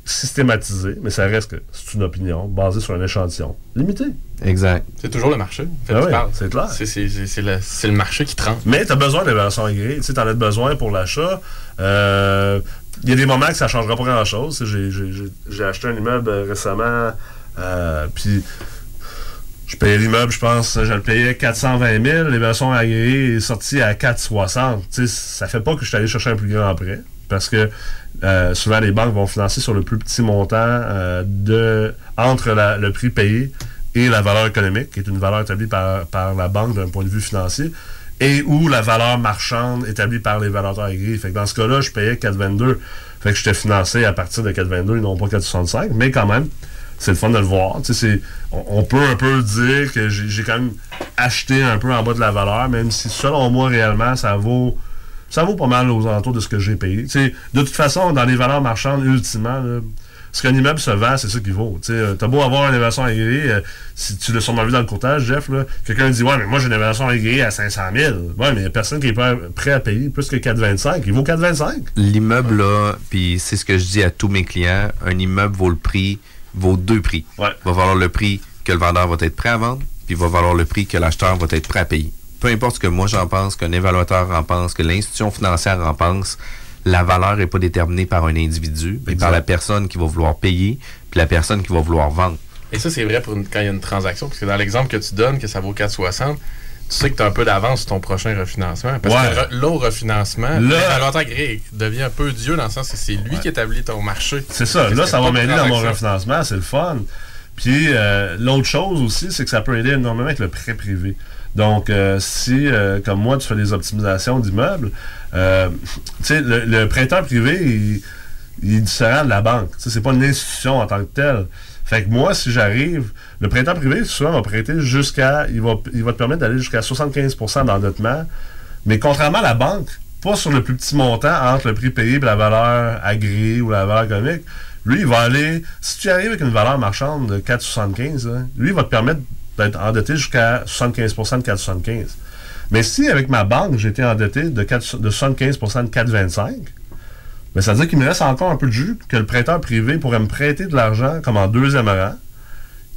systématisée, mais ça reste que c'est une opinion basée sur un échantillon limité. Exact. C'est toujours le marché. en fait, Ah tu oui, parles. c'est clair. C'est- C'est c'est- c'est le, c'est le marché qui trempe. Mais tu as besoin d'évaluation agréée. Tu sais, en as besoin pour l'achat. Euh, Il y a des moments que ça ne changera pas grand-chose. J'ai j'ai- j'ai- j'ai acheté un immeuble euh, récemment, euh, puis je payais l'immeuble, je pense, je le payais 420 000. L'évaluation agréée est sortie à 460. Tu sais, ça fait pas que je suis allé chercher un plus grand prêt. Parce que euh, souvent, les banques vont financer sur le plus petit montant euh, de, entre le prix payé et la valeur économique, qui est une valeur établie par, par la banque d'un point de vue financier, et ou la valeur marchande établie par les valuateurs agréés. Dans ce cas-là, je payais 4,22. Fait que j'étais financé à partir de 4,22 et non pas 4,65. Mais quand même, c'est le fun de le voir. On, peut un peu dire que j'ai quand même acheté un peu en bas de la valeur, même si selon moi, réellement, ça vaut ça vaut pas mal aux alentours de ce que j'ai payé. Tu sais, de toute façon, dans les valeurs marchandes, ultimement, là, ce qu'un immeuble se vend, c'est ça qu'il vaut. Euh, T'as beau avoir une évaluation agréée, euh, si tu l'as sûrement vu dans le courtage, Jeff, là, quelqu'un dit Ouais, mais moi j'ai une évaluation agréée à 500 000. Ouais, mais il n'y a personne qui est prêt, prêt à payer plus que 4,25. Il vaut 4,25. L'immeuble, là, puis c'est ce que je dis à tous mes clients, un immeuble vaut le prix, vaut deux prix. Va valoir le prix que le vendeur va être prêt à vendre, puis va valoir le prix que l'acheteur va être prêt à payer. Peu importe ce que moi j'en pense, qu'un évaluateur en pense, que l'institution financière en pense, la valeur n'est pas déterminée par un individu, mais par la personne qui va vouloir payer, puis la personne qui va vouloir vendre. Et ça, c'est vrai pour une- quand il y a une transaction, parce que dans l'exemple que tu donnes, que ça vaut 4,60, tu sais que tu as un peu d'avance sur ton prochain refinancement. Parce Ouais. que re- l'autre refinancement, l'évaluateur agréé devient un peu Dieu dans le sens que c'est lui qui établit ton marché. C'est ça. Là, ça va m'aider dans mon refinancement. C'est le fun. Puis, euh, l'autre chose aussi, c'est que ça peut aider énormément avec le prêt privé. Donc, euh, si, euh, comme moi, tu fais des optimisations d'immeubles, euh, tu sais, le, prêteur privé, il, il est différent de la banque. Tu sais, c'est pas une institution en tant que telle. Fait que moi, si j'arrive, le prêteur privé, souvent, va prêter jusqu'à, il va, il va te permettre d'aller jusqu'à 75% d'endettement. Mais contrairement à la banque, pas sur le plus petit montant entre le prix payé et la valeur agréée ou la valeur économique. Lui, il va aller. Si tu arrives avec une valeur marchande de 4,75, hein, lui, il va te permettre d'être endetté jusqu'à 75 de 4,75. Mais si avec ma banque, j'étais endetté de, 4 de 75 de 4,25, Mais ça veut dire qu'il me reste encore un peu de jus, que le prêteur privé pourrait me prêter de l'argent comme en deuxième rang.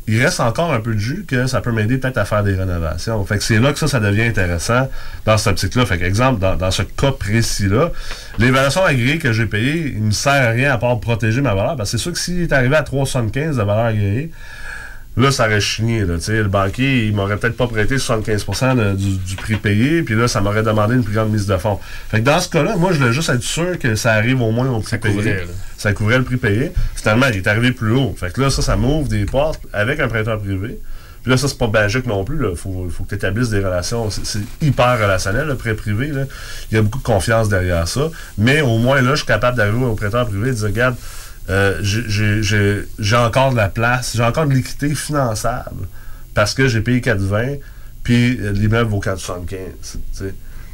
Il reste encore un peu de jus que ça peut m'aider peut-être à faire des rénovations. Fait que c'est là que ça, ça devient intéressant dans cette optique-là. Fait exemple, dans, dans ce cas précis-là, l'évaluation agréée que j'ai payée, il ne sert à rien à part protéger ma valeur. Parce que c'est sûr que s'il est arrivé à 3,75 de valeur agréée, Là, ça aurait chigné. Là, le banquier, il m'aurait peut-être pas prêté 75% du, prix payé, puis là, ça m'aurait demandé une plus grande mise de fonds. Fait que dans ce cas-là, moi, je voulais juste être sûr que ça arrive au moins au prix payé. ça couvrait le prix payé. Finalement, il est arrivé plus haut. Fait que là, ça, ça m'ouvre des portes avec un prêteur privé. Puis là, ça, c'est pas magique non plus. Il faut, faut, que tu établisses des relations. C'est hyper relationnel, le prêt privé. Là. Il y a beaucoup de confiance derrière ça. Mais au moins, là, je suis capable d'arriver au prêteur privé et de dire, regarde, euh, j'ai encore de la place, j'ai encore de l'équité finançable parce que j'ai payé 4,20 puis euh, l'immeuble vaut 4,75.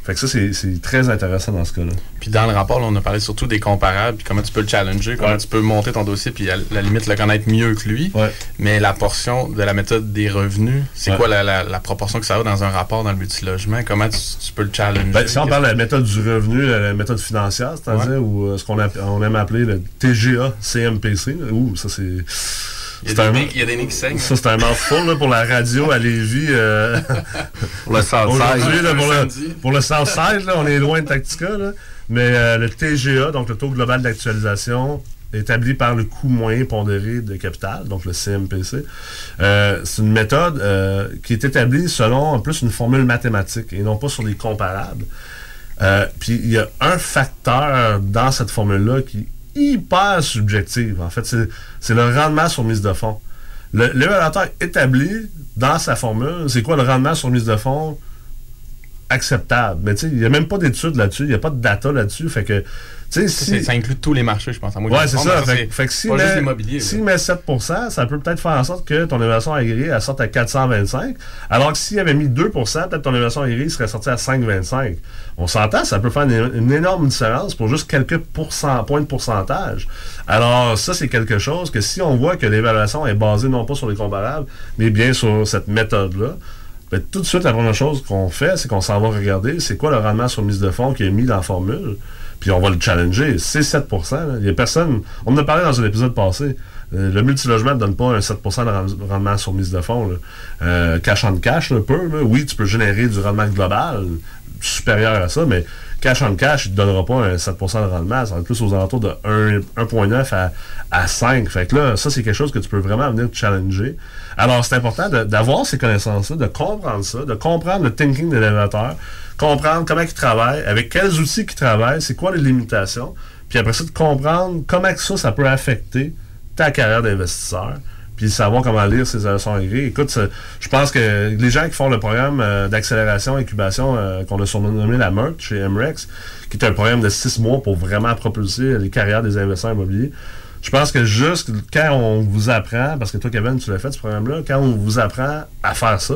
Fait que ça, c'est très intéressant dans ce cas-là. Puis dans le rapport, on a parlé surtout des comparables, puis comment tu peux le challenger, comment tu peux monter ton dossier, puis à la limite le connaître mieux que lui. Mais la portion de la méthode des revenus, c'est quoi la, proportion que ça a dans un rapport dans le multilogement? Comment tu, peux le challenger? Ben, si on parle de la méthode du revenu, la méthode financière, c'est-à-dire, ou euh, ce qu'on on aime appeler le TGA, CMPC, ou ça c'est il y, a des, il y a des qui saignent. Ça, c'est un mouthful pour la radio à Lévis. Euh, pour le Southside. Pour, pour, le Southside, là, on est loin de Tactica. Là. Mais euh, le TGA, donc le taux global d'actualisation, établi par le coût moyen pondéré de capital, donc le CMPC. Euh, c'est une méthode qui est établie selon en plus une formule mathématique et non pas sur des comparables. puis il y a un facteur dans cette formule-là qui hyper subjective. En fait, c'est le rendement sur mise de fonds. L'évaluateur établi dans sa formule, c'est quoi le rendement sur mise de fonds acceptable? Mais tu sais, il n'y a même pas d'études là-dessus, il n'y a pas de data là-dessus. Fait que ça inclut tous les marchés, je pense. Oui, c'est ça. Fait, que si met, met 7% ça peut peut-être faire en sorte que ton évaluation agréée elle sorte à 425. Alors que s'il avait mis 2% peut-être ton évaluation agréée serait sortie à 5,25. On s'entend, ça peut faire une, énorme différence pour juste quelques points de pourcentage. Alors, ça, c'est quelque chose que si on voit que l'évaluation est basée non pas sur les comparables, mais bien sur cette méthode-là, ben, tout de suite, la première chose qu'on fait, c'est qu'on s'en va regarder c'est quoi le rendement sur mise de fonds qui est mis dans la formule puis on va le challenger. C'est 7% Il y a personne. On en a parlé dans un épisode passé. Euh, le multilogement ne donne pas un 7% de rendement sur mise de fonds. Euh, cash on cash, un peu. Oui, tu peux générer du rendement global supérieur à ça, mais cash on cash, il ne donnera pas un 7% de rendement. Ça va être plus aux alentours de 1,9 à, à 5. Fait que là, ça, c'est quelque chose que tu peux vraiment venir challenger. Alors, c'est important d'avoir ces connaissances-là, de comprendre ça, de comprendre le thinking de l'élévateur, comprendre comment il travaille, avec quels outils il travaille, c'est quoi les limitations, puis après ça, de comprendre comment ça, ça peut affecter ta carrière d'investisseur, puis savoir comment lire ces leçons agréées. Écoute, je pense que les gens qui font le programme euh, d'accélération, incubation, euh, qu'on a surnommé la MERT chez MREX, qui est un programme de six mois pour vraiment propulser les carrières des investisseurs immobiliers, je pense que juste quand on vous apprend, parce que toi, Kevin, tu l'as fait, ce programme-là, quand on vous apprend à faire ça,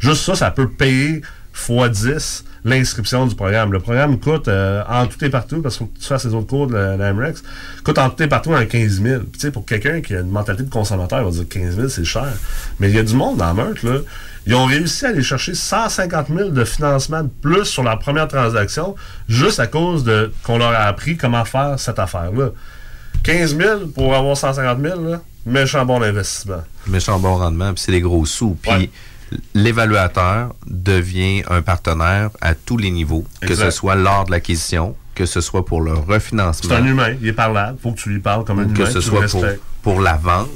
juste ça, ça peut payer x 10 l'inscription du programme. Le programme coûte euh, en tout et partout, parce qu'il faut que tu fasses les autres cours de la, MREX, coûte en tout et partout un 15 000. Puis, pour quelqu'un qui a une mentalité de consommateur, il va dire 15 000, c'est cher. Mais il y a du monde dans Meurthe, là. Ils ont réussi à aller chercher 150 000 de financement de plus sur la première transaction, juste à cause de qu'on leur a appris comment faire cette affaire-là. 15 000 pour avoir 150 000, là, méchant bon investissement. Méchant bon rendement, puis c'est des gros sous. Puis l'évaluateur devient un partenaire à tous les niveaux, que ce soit lors de l'acquisition, que ce soit pour le refinancement. C'est un humain, il est parlable, faut que tu lui parles comme un humain. Que ce soit pour, la vente,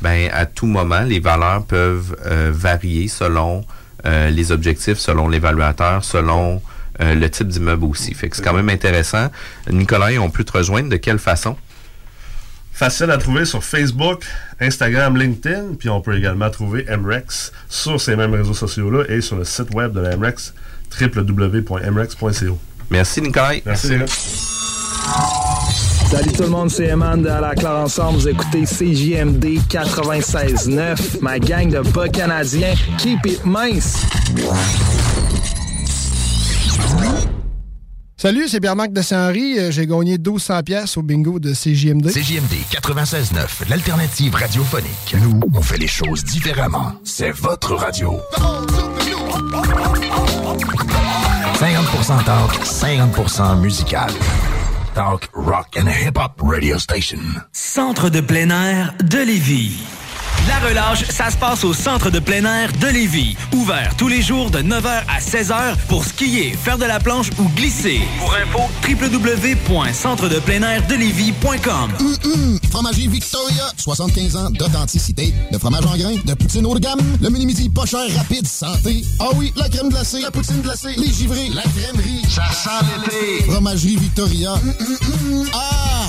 ben, à tout moment, les valeurs peuvent euh, varier selon euh, les objectifs, selon l'évaluateur, selon euh, le type d'immeuble aussi. Fait que c'est quand même intéressant. Nicolas, on peut te rejoindre de quelle façon? Facile à trouver sur Facebook, Instagram, LinkedIn, puis on peut également trouver MREX sur ces mêmes réseaux sociaux-là et sur le site web de la MREX, www.mrex.co. Merci, Nicolas. Merci. Salut tout le monde, c'est Eman de la Claire Ensemble. Vous écoutez CJMD 96.9, ma gang de bas canadiens. Keep it mince! Salut, c'est Pierre-Marc de Saint-Henri. Euh, j'ai gagné 1200 pièces au bingo de CJMD. CJMD 96.9, l'alternative radiophonique. Nous, on fait les choses différemment. C'est votre radio. 50% talk, 50% musical. talk, rock and hip-hop radio station. Centre de plein air de Lévis. La relâche, ça se passe au centre de plein air de Lévis. Ouvert tous les jours de 9h à 16h pour skier, faire de la planche ou glisser. Pour info, www.centredepleinairdelévis.com Hum, hum, Fromagerie Victoria, 75 ans d'authenticité. De fromage en grains, de poutine haut de gamme, le mini-midi pas cher, rapide, santé. Ah oui, la crème glacée, la poutine glacée, les givrés, la crèmerie. Ça sent l'été. Fromagerie Victoria. Hum, hum, hum. Ah!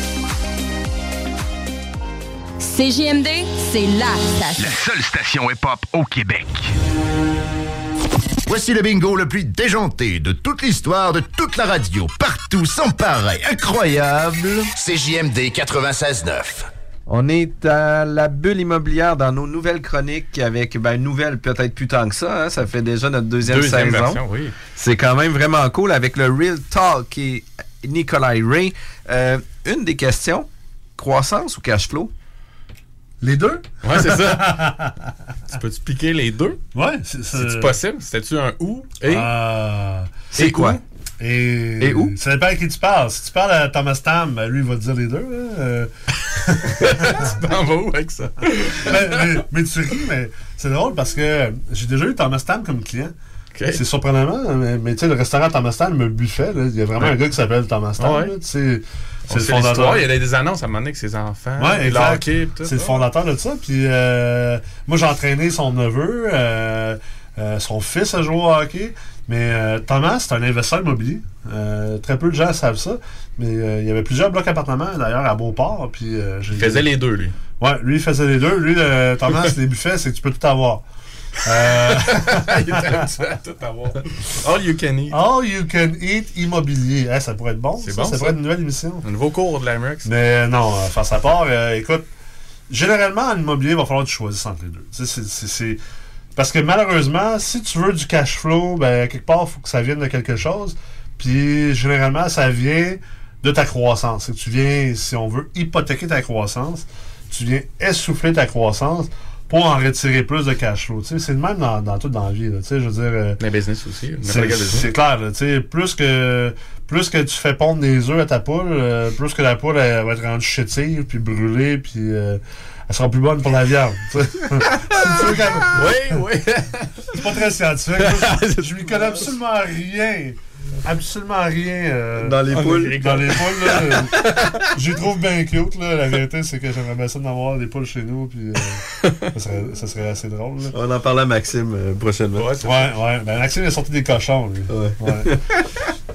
CJMD, c'est la station. La seule station hip-hop au Québec. Voici le bingo le plus déjanté de toute l'histoire de toute la radio, partout, sans pareil, incroyable. CJMD 96.9. On est à la bulle immobilière dans nos nouvelles chroniques avec, ben, nouvelles peut-être plus tant que ça. hein. Ça fait déjà notre deuxième, Deuxième saison. version, oui. C'est quand même vraiment cool avec le Real Talk et Nikolai Ray. Euh, une des questions, croissance ou cash flow? Les deux? Ouais, c'est ça. tu peux expliquer les deux? Ouais, c'est C'est possible? C'était-tu un ou et? Ah, C'est et quoi? où? Et, Et où? Ça dépend à qui tu parles. Si tu parles à Thomas Tam, ben, lui, il va te dire les deux. hein, euh. tu t'en vas où avec ça? mais, mais- mais tu ris, mais c'est drôle parce que j'ai déjà eu Thomas Tam comme client. C'est surprenamment, mais, mais tu sais, le restaurant Thomas Tam me buffet. Il y a vraiment Ouais. un gars qui s'appelle Thomas Tam. Ouais. là, tu sais, On C'est le fondateur. Il y a des annonces à un moment donné avec ses enfants. Ouais, exact. C'est le fondateur de ça. Puis euh, moi, j'ai entraîné son neveu. euh, euh, son fils a joué au hockey. Mais euh, Thomas, c'est un investisseur immobilier. Euh, très peu de gens savent ça. Mais euh, il y avait plusieurs blocs appartements, d'ailleurs, à Beauport. Puis, euh, j'ai- Il faisait les deux, lui. Ouais, lui, il faisait les deux. Lui, Thomas, les buffets, c'est que tu peux tout avoir. Euh, Il était habitué à tout avoir. All you can eat. All you can eat immobilier. Eh, ça pourrait être bon. C'est ça, bon, ça ça. pourrait être une nouvelle émission. Un nouveau cours de l'Amex. Mais non, euh, face à part, euh, écoute, généralement, en immobilier, il va falloir que tu choisisses entre les deux. C'est- Parce que malheureusement, si tu veux du cash flow, ben, quelque part, il faut que ça vienne de quelque chose. Puis généralement, ça vient de ta croissance. Tu viens, si on veut hypothéquer ta croissance, tu viens essouffler ta croissance pour en retirer plus de cash flow. Tu sais, c'est le même dans, dans tout dans la vie. là. Tu sais, je veux dire. euh, Les business aussi. c'est clair, là, tu sais, plus que plus que tu fais pondre des œufs à ta poule, euh, plus que la poule elle, va être rendue chétive, puis brûlée, puis euh, elle sera plus bonne pour la viande. Oui, oui. C'est pas très scientifique. Je, je lui connais absolument rien. Absolument rien. euh, Dans les poules. Dans les poules, là. je les trouve bien cute, là. La vérité, c'est que j'aimerais bien ça d'avoir des poules chez nous, puis euh, ça, serait, ça serait assez drôle, là. On en parle à Maxime euh, prochainement. Ouais, ouais. Ben, Maxime a sorti des cochons, lui. Ouais.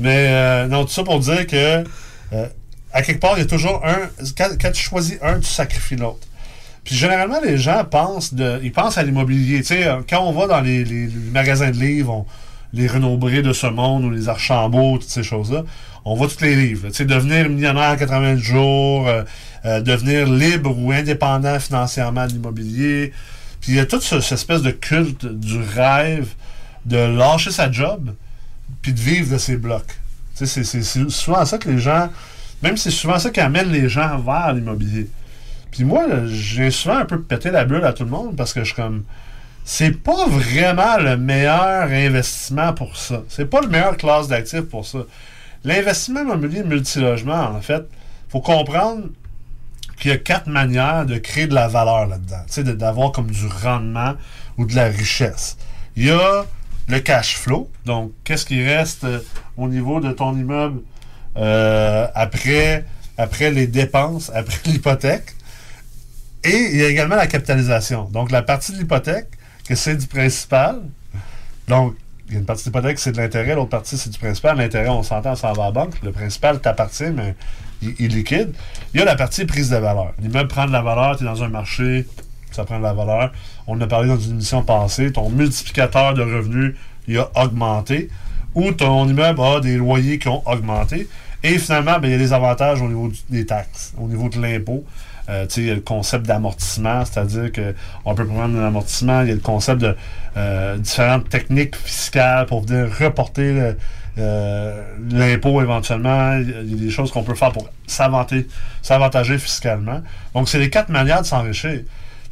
Mais euh, non, tout ça pour dire que euh, à quelque part, il y a toujours un. Quand, quand tu choisis un, tu sacrifies l'autre. Puis généralement, les gens pensent de. Ils pensent à l'immobilier. Tu sais, quand on va dans les, les- les magasins de livres, on- les Renaud-Bré de ce monde ou les Archambault, toutes ces choses-là, on voit tous les livres. devenir millionnaire en 80 jours, euh, euh, devenir libre ou indépendant financièrement de l'immobilier. Puis il y a toute ce- cette espèce de culte du rêve de lâcher sa job puis de vivre de ses blocs. Tu sais, c'est- souvent ça que les gens, même c'est souvent ça qui amène les gens vers l'immobilier. Puis moi, j'ai souvent un peu pété la bulle à tout le monde parce que je suis comme. C'est pas vraiment le meilleur investissement pour ça. C'est pas le meilleur classe d'actifs pour ça. L'investissement immobilier multilogement, en fait, faut comprendre qu'il y a quatre manières de créer de la valeur là-dedans. Tu sais, d'avoir comme du rendement ou de la richesse. Il y a le cash flow. Donc, qu'est-ce qui reste euh, au niveau de ton immeuble euh, après, après les dépenses, après l'hypothèque? Et il y a également la capitalisation. Donc, la partie de l'hypothèque, que c'est du principal. Donc, il y a une partie de l'hypothèque, c'est de l'intérêt, l'autre partie, c'est du principal. L'intérêt, on s'entend, ça va à la banque. Le principal t'appartient, mais il, il liquide. Il y a la partie prise de valeur. L'immeuble prend de la valeur, tu es dans un marché, ça prend de la valeur. On en a parlé dans une émission passée, ton multiplicateur de revenus, il a augmenté. Ou ton immeuble a des loyers qui ont augmenté. Et finalement, ben, il y a des avantages au niveau des taxes, au niveau de l'impôt. Euh, il y a le concept d'amortissement, c'est-à-dire qu'on peut prendre un amortissement. Il y a le concept de euh, différentes techniques fiscales pour venir reporter euh, l'impôt éventuellement. Il y a- des choses qu'on peut faire pour s'avantager fiscalement. Donc, c'est les quatre manières de s'enrichir.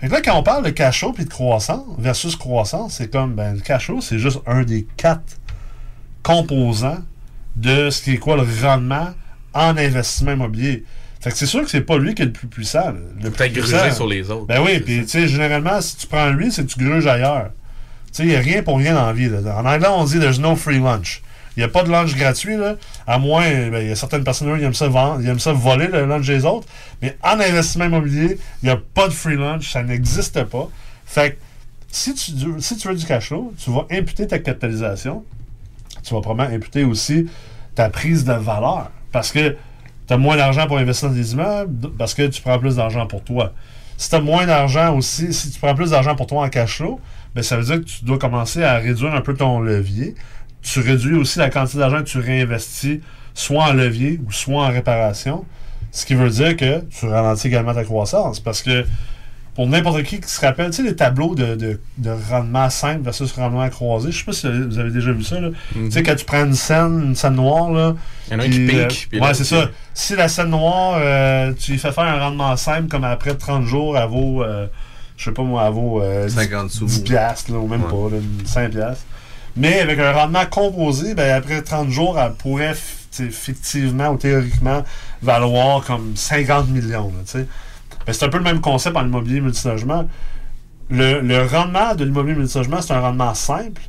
Que là, quand on parle de cash flow puis de croissance versus croissance, c'est comme, ben, le cash flow, c'est juste un des quatre composants de ce qui est quoi le rendement en investissement immobilier. Fait que c'est sûr que c'est pas lui qui est le plus puissant. là. Le plus puissant- sur les autres. Ben oui, puis tu sais, généralement, si tu prends lui, c'est que tu gruges ailleurs. Tu sais, il n'y a rien pour rien dans la vie. là. En anglais, on dit there's no free lunch. Il n'y a pas de lunch gratuit, là. À moins, ben, il y a certaines personnes qui aiment ça vendre, ils aiment ça voler le lunch des autres. Mais en investissement immobilier, il n'y a pas de free lunch, ça n'existe pas. Fait que si tu, si tu veux du cash flow, tu vas imputer ta capitalisation. Tu vas probablement imputer aussi ta prise de valeur. Parce que tu as moins d'argent pour investir dans des immeubles, parce que tu prends plus d'argent pour toi. Si tu moins d'argent aussi, si tu prends plus d'argent pour toi en cash flow, ben ça veut dire que tu dois commencer à réduire un peu ton levier. Tu réduis aussi la quantité d'argent que tu réinvestis, soit en levier ou soit en réparation. Ce qui veut dire que tu ralentis également ta croissance. Parce que pour n'importe qui qui se rappelle, tu sais, les tableaux de, de, de rendement simple versus rendement croisé, je sais pas si vous avez déjà vu ça. là. Tu sais, quand tu prends une scène, une scène noire, là. Il y en a qui euh, pique, puis ouais, c'est ça. Si la scène noire, euh, tu lui fais faire un rendement simple, comme après 30 jours, elle vaut, euh, je sais pas moi, elle vaut euh, 10 50 sous. 10 piastres, là, ou même Ouais. pas, là, 5 piastres. Mais avec un rendement composé, ben, après 30 jours, elle pourrait fictivement ou théoriquement valoir comme 50 millions. tu sais. C'est un peu le même concept en immobilier multilogement. Le, le rendement de l'immobilier multilogement, c'est un rendement simple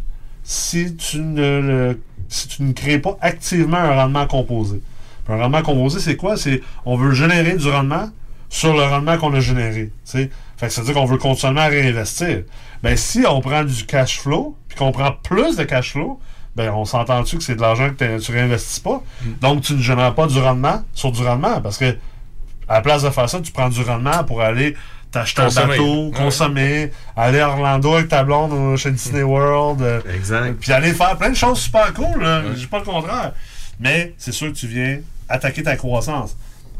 si tu ne le- si tu ne crées pas activement un rendement composé. Puis un rendement composé, c'est quoi? C'est on veut générer du rendement sur le rendement qu'on a généré. Fait que ça veut dire qu'on veut continuellement réinvestir. Ben, si on prend du cash flow, puis qu'on prend plus de cash flow, ben, on s'entend-tu que c'est de l'argent que tu réinvestis pas? Donc, tu ne génères pas du rendement sur du rendement. Parce que, à la place de faire ça, tu prends du rendement pour aller t'acheter un Consommer. bateau, Ouais. consommer, aller à Orlando avec ta blonde euh, chez Disney World. euh, Puis aller faire plein de choses super cool. là. Je dis pas le contraire. Mais c'est sûr que tu viens attaquer ta croissance.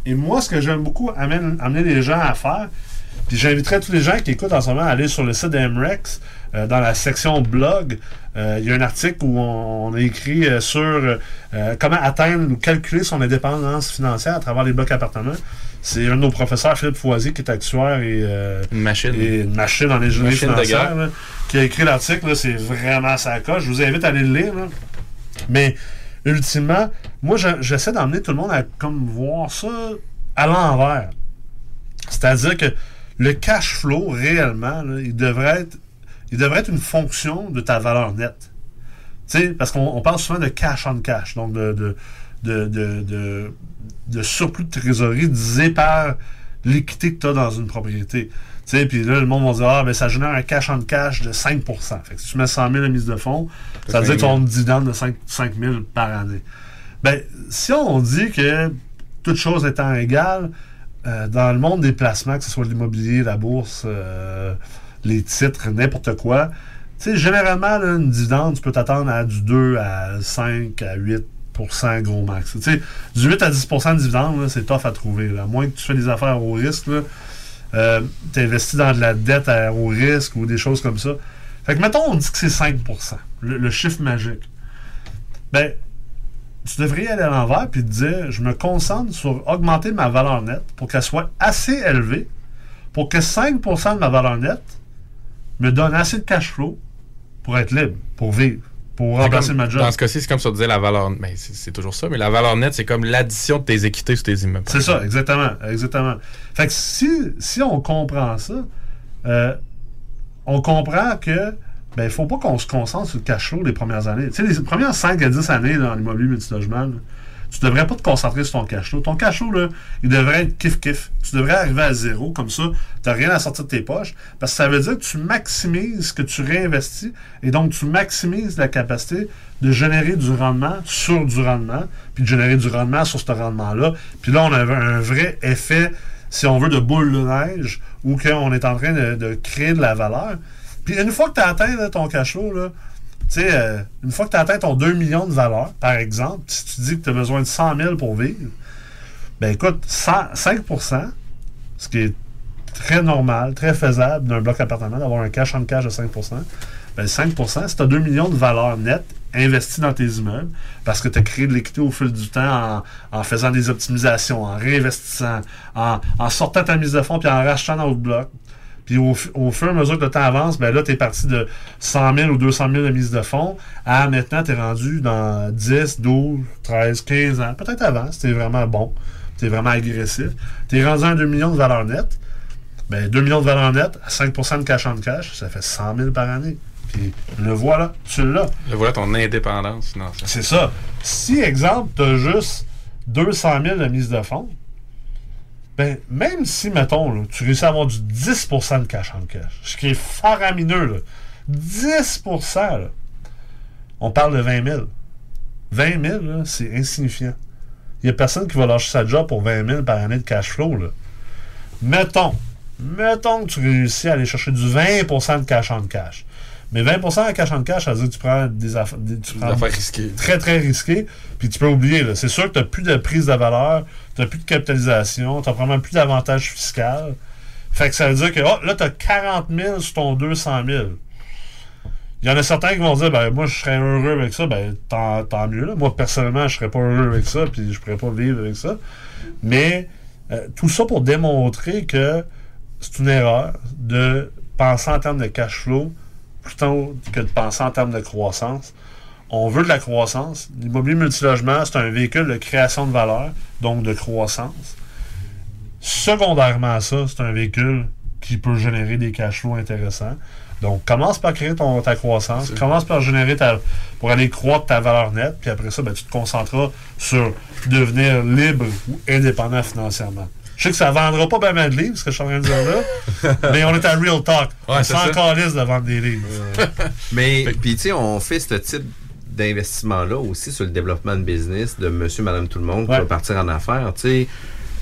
Et moi, ce que j'aime beaucoup amène- amener les gens à faire, puis j'inviterais tous les gens qui écoutent en ce moment à aller sur le site d'Emrex, euh, dans la section blog. euh, Il y a un article où on, on a écrit euh, sur comment atteindre ou calculer son indépendance financière à travers les blocs appartements. C'est un de nos professeurs, Philippe Foisy, qui est actuaire et, euh, machine. et machine en ingénierie financière, là, qui a écrit l'article. C'est vraiment sa coche. Je vous invite à aller le lire. là. Mais ultimement, moi, je- j'essaie d'emmener tout le monde à comme voir ça à l'envers. C'est-à-dire que le cash flow, réellement, là, il, devrait être, il devrait être une fonction de ta valeur nette. Parce qu'on on parle souvent de cash on cash, donc de, de, de, de, de- surplus de trésorerie divisé par l'équité que tu as dans une propriété. Tu sais, puis là, le monde va dire, ah, ben ça génère un cash on cash de 5 Fait que si tu mets 100 000 de mise de fonds, ça veut dire que tu as un dividende de 5, 5 000 par année. Ben, si on dit que toutes choses étant égales, euh, dans le monde des placements, que ce soit l'immobilier, la bourse, euh, les titres, n'importe quoi, tu sais, généralement, là, une dividende, tu peux t'attendre à du 2 à 5 à 8 gros max. Du 8 à 10% de dividende, là, c'est tough à trouver. À moins que tu fais des affaires au risque, euh, tu investis dans de la dette à haut risque ou des choses comme ça. Fait que, mettons, on dit que c'est 5 le, le chiffre magique. Ben, tu devrais aller à l'envers puis te dire je me concentre sur augmenter ma valeur nette pour qu'elle soit assez élevée pour que 5% de ma valeur nette me donne assez de cash flow pour être libre, pour vivre, pour remplacer comme- ma job. Dans ce cas-ci, c'est comme ça disait la valeur. Mais c'est c'est toujours ça, mais la valeur nette, c'est comme l'addition de tes équités sur tes immeubles. C'est ça, exactement. exactement. Fait que si, si on comprend ça, euh, on comprend que ben, il faut pas qu'on se concentre sur le cash flow les premières années. Tu sais, les premières 5 à 10 années dans l'immobilier multilogement, tu devrais pas te concentrer sur ton cash flow. Ton cash il devrait être kiff-kiff. Tu devrais arriver à zéro, comme ça, tu rien à sortir de tes poches, parce que ça veut dire que tu maximises ce que tu réinvestis, et donc tu maximises la capacité de générer du rendement sur du rendement, puis de générer du rendement sur ce rendement-là. Puis là, on a un vrai effet, si on veut, de boule de neige, où on est en train de, créer de la valeur. Puis une fois que tu as atteint ton cash flow, tu sais, euh, une fois que tu as atteint ton 2 millions de valeur, par exemple, si tu dis que tu as besoin de 100 000 pour vivre, ben écoute, 100 5% ce qui est très normal, très faisable d'un bloc appartement, d'avoir un cash en cash de 5% ben 5% si tu as 2 millions de valeur nette investie dans tes immeubles, parce que tu as créé de l'équité au fil du temps en, faisant des optimisations, en réinvestissant, en, sortant ta mise de fonds puis en rachetant dans d'autres blocs, puis au, fu- au fur et à mesure que le temps avance, ben là, tu es parti de 100 000 ou 200 000 de mise de fonds à maintenant, tu es rendu dans 10, 12, 13, 15 ans. Peut-être avant, si tu vraiment bon, tu es vraiment agressif. Tu es rendu à 2 millions de valeur nette. Ben, 2 millions de valeur nette à 5 de cash en cash, ça fait 100 000 par année. Puis le voilà, tu l'as. Le voilà ton indépendance financière. C'est ça. Si, exemple, tu as juste 200 000 de mise de fonds, ben, même si, mettons, tu réussis à avoir du 10% de cash en cash, ce qui est faramineux, là, 10 là, on parle de 20 000. 20 000, là, c'est insignifiant. Il n'y a personne qui va lâcher sa job pour 20 000 par année de cash flow. Mettons, mettons que tu réussis à aller chercher du 20% de cash en cash. Mais 20% de cash en cash, ça veut dire que tu prends des, affaires des- tu prends affaires risquées. Très, très risquées. Puis tu peux oublier. là. C'est sûr que tu n'as plus de prise de valeur, tu n'as plus de capitalisation, tu n'as probablement plus d'avantages fiscal. Fait que ça veut dire que oh, là, tu as 40 000 sur ton 200 000. Il y en a certains qui vont dire, ben, moi, je serais heureux avec ça. Ben, tant, tant mieux. là. Moi, personnellement, je serais pas heureux avec ça, puis je pourrais pas vivre avec ça. Mais euh, tout ça pour démontrer que c'est une erreur de penser en termes de cash flow plutôt que de penser en termes de croissance. On veut de la croissance. L'immobilier multilogement, c'est un véhicule de création de valeur, donc de croissance. Secondairement à ça, c'est un véhicule qui peut générer des cash flows intéressants. Donc, commence par créer ton, ta croissance, commence par générer ta. pour aller croître ta valeur nette, puis après ça, ben, tu te concentreras sur devenir libre ou indépendant financièrement. Je sais que ça vendra pas bien mal de livres, ce que je suis en train de dire là, mais on est à Real Talk. Ouais, on c'est s'en calisse de vendre des livres. Mais, puis tu sais, on fait ce type d'investissement-là aussi sur le développement de business de monsieur, madame, tout le monde qui Ouais. va partir en affaires. Tu sais,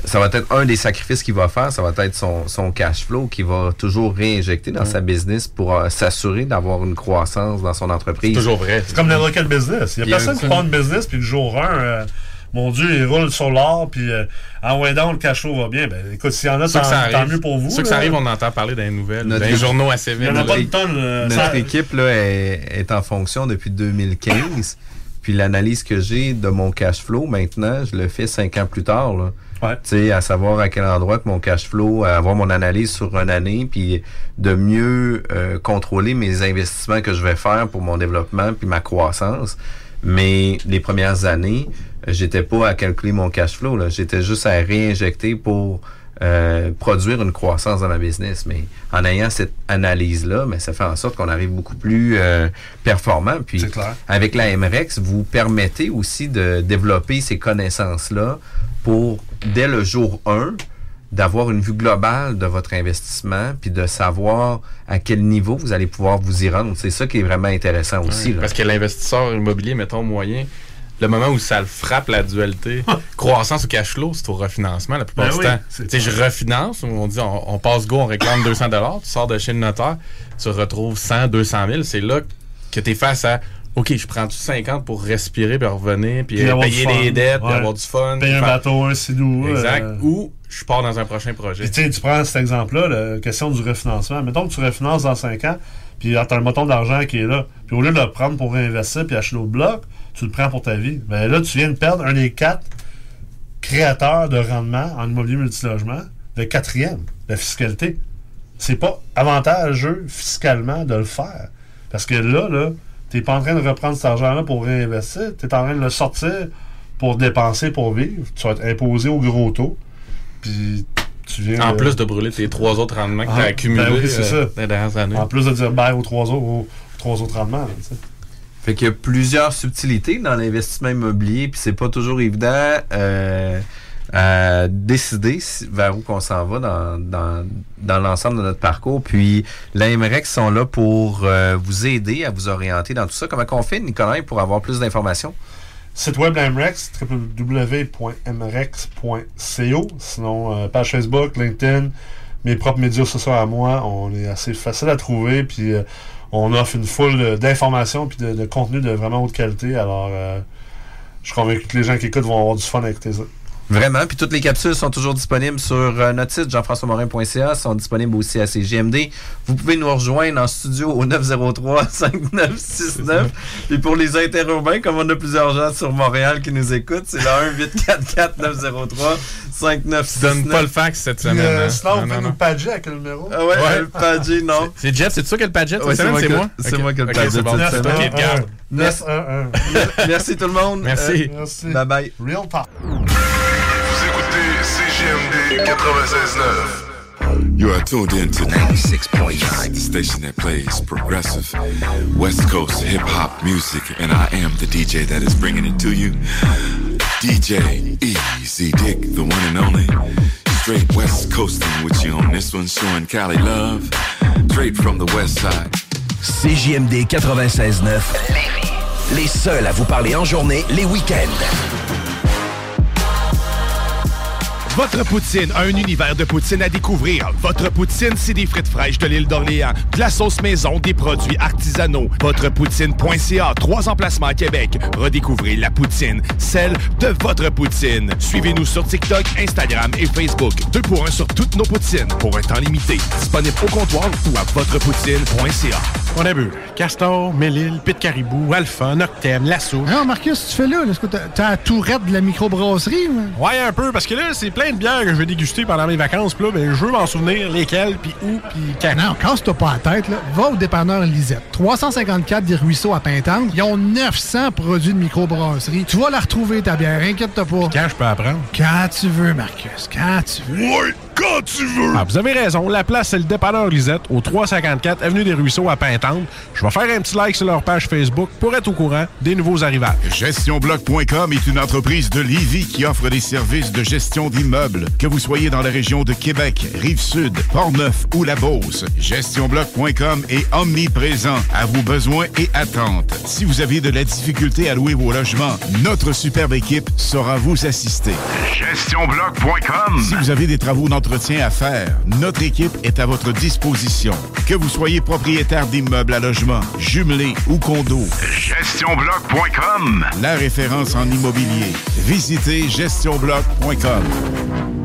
ça va être un des sacrifices qu'il va faire, ça va être son, son cash flow qu'il va toujours réinjecter dans sa business pour euh, s'assurer d'avoir une croissance dans son entreprise. C'est toujours vrai. C'est comme n'importe quel business. Il y a Bien personne qui prend une business, puis le jour 1, mon Dieu, il roule sur l'or, puis euh, en ouais donc, le cash flow va bien. Ben, écoute, s'il y en a, tant, tant mieux pour vous. Ceux que ça arrive, on entend parler dans les nouvelles, Notre dans les équipe- journaux assez vite. Il y en a pas une tonne. là. Notre Ça- équipe là, est, est en fonction depuis 2015. Puis l'analyse que j'ai de mon cash flow maintenant, je le fais cinq ans plus tard. Là. Tu sais, à savoir à quel endroit que mon cash flow, à avoir mon analyse sur une année, puis de mieux euh, contrôler mes investissements que je vais faire pour mon développement puis ma croissance. Mais les premières années, euh, j'étais pas à calculer mon cash flow. là. J'étais juste à réinjecter pour euh, produire une croissance dans ma business. Mais en ayant cette analyse-là, mais ça fait en sorte qu'on arrive beaucoup plus euh, performant. Puis C'est clair. avec la MREX, vous permettez aussi de développer ces connaissances-là pour, dès le jour 1, d'avoir une vue globale de votre investissement, puis de savoir à quel niveau vous allez pouvoir vous y rendre. C'est ça qui est vraiment intéressant aussi. Là. Parce que l'investisseur immobilier, mettons moyen, le moment où ça le frappe la dualité, croissance ou cash flow, c'est au refinancement la plupart Ben du oui, temps. Tu sais, je refinance, on dit on, on passe go, on réclame 200 tu sors de chez le notaire, tu retrouves 100, 200 000, c'est là que tu es face à OK, je prends tout 50 pour respirer puis revenir puis Puis euh, payer des dettes, puis avoir du fun. Payer un faire- bateau, un sidou. Exact. euh, Ou je pars dans un prochain projet. Puis, tu sais, tu prends cet exemple-là, la question du refinancement. Mettons que tu refinances dans 5 ans, puis tu as un montant d'argent qui est là. Puis au lieu de le prendre pour réinvestir puis acheter d'autres blocs, tu le prends pour ta vie. Ben là, tu viens de perdre un des quatre créateurs de rendement en immobilier multilogement, le quatrième. la fiscalité. C'est pas avantageux fiscalement de le faire. Parce que là, là, t'es pas en train de reprendre cet argent-là pour réinvestir, tu es en train de le sortir pour dépenser, pour vivre. Tu vas être imposé au gros taux. Puis tu viens En plus de brûler tes trois autres rendements que Ah, tu as accumulés ben oui, c'est euh, ça. dans les dernières années. En plus de dire bye aux trois autres, aux trois autres rendements. là. Fait qu'il y a plusieurs subtilités dans l'investissement immobilier, puis c'est pas toujours évident euh, à décider si- vers où qu'on s'en va dans, dans, dans l'ensemble de notre parcours. Puis l'AMREX sont là pour euh, vous aider à vous orienter dans tout ça. Comment qu'on fait, Nicolas, pour avoir plus d'informations? Site web l'AMREX, www.mrex.co. Sinon, euh, page Facebook, LinkedIn, mes propres médias sociaux à moi, on est assez facile à trouver. Puis euh, on offre une foule d'informations puis de, de contenu de vraiment haute qualité. Alors, euh, je suis convaincu que les gens qui écoutent vont avoir du fun à écouter ça. Vraiment. Puis toutes les capsules sont toujours disponibles sur euh, notre site, jean-françois-morin.ca, sont disponibles aussi à CGMD. Vous pouvez nous rejoindre en studio au 903-5969. Puis pour les interurbains, comme on a plusieurs gens sur Montréal qui nous écoutent, c'est le 1-844-903-5969. Donne pas le fax cette Puis, semaine. euh, hein? sinon, pouvez non, nous padger avec le numéro. Ah ouais, le padger, non. C'est Jeff, c'est toi qui as le padget? Cette Ouais, c'est semaine, moi c'est qui- moi? c'est Ok. moi qui le padget cette C'est semaine. 911. Merci tout le monde. Merci. Merci. Bye bye. Real talk. Vous écoutez CGMD 96.9. You are tuned in to 96.9, the station that plays progressive West Coast hip hop music, and I am the DJ that is bringing it to you. DJ Easy Dick, the one and only. Straight West Coasting with you on this one, showing Cali love. Straight from the West Side. CJMD 96.9. Les seuls à vous parler en journée, les week-ends. Votre poutine, un univers de poutine à découvrir. Votre poutine, c'est des frites fraîches de l'île d'Orléans, de la sauce maison, des produits artisanaux. Votrepoutine.ca, trois emplacements à Québec. Redécouvrez la poutine, celle de votre poutine. Suivez-nous sur TikTok, Instagram et Facebook. Deux pour un sur toutes nos poutines, pour un temps limité. Disponible au comptoir ou à votrepoutine.ca. On a bu Castor, Mélile, Pit Caribou, Alpha, Noctem, La Souche. Non, Marcus, tu fais là. Est-ce que t'as- la tourette de la microbrasserie? ou? Ouais, un peu, parce que là, c'est plein de bières que je vais déguster pendant mes vacances. Puis là, ben, je veux m'en souvenir lesquelles, puis où, puis quand. Non, casse-toi pas la tête. Là. Va au dépanneur Lisette. 354 des Ruisseaux à Pintante. Ils ont 900 produits de microbrasserie. Tu vas la retrouver, ta bière. Inquiète-toi pas. Quand je peux apprendre? Quand tu veux, Marcus. Quand tu veux. Ouais, quand tu veux! Ah, vous avez raison. La place, c'est le dépanneur Lisette, au 354 Avenue des Ruisseaux à Pintante. Je vais faire un petit like sur leur page Facebook pour être au courant des nouveaux arrivages. GestionBloc.com est une entreprise de Lévis qui offre des services de gestion d'immeubles. Que vous soyez dans la région de Québec, Rive-Sud, Portneuf ou La Beauce, GestionBloc.com est omniprésent à vos besoins et attentes. Si vous avez de la difficulté à louer vos logements, notre superbe équipe saura vous assister. GestionBloc.com Si vous avez des travaux d'entretien à faire, notre équipe est à votre disposition. Que vous soyez propriétaire d'immeubles à logement, jumelés ou condos, GestionBloc.com La référence en immobilier. Visitez GestionBloc.com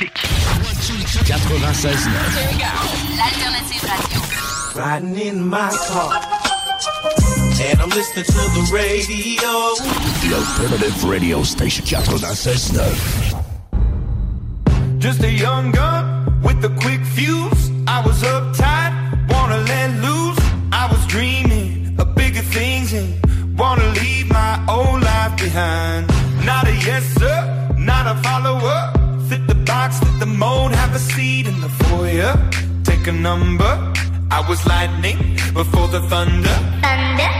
96 L'alternative radio. Riding in my car. And I'm listening to the radio. The Alternative Radio Station 96.9. Just a young gun with a quick fuse. I was uptight, wanna let loose. I was dreaming of bigger things and wanna leave my old life behind. Not a yes sir, not a follower. Fit have a seat in the foyer. Take a number. I was lightning before the thunder. Thunder, thunder,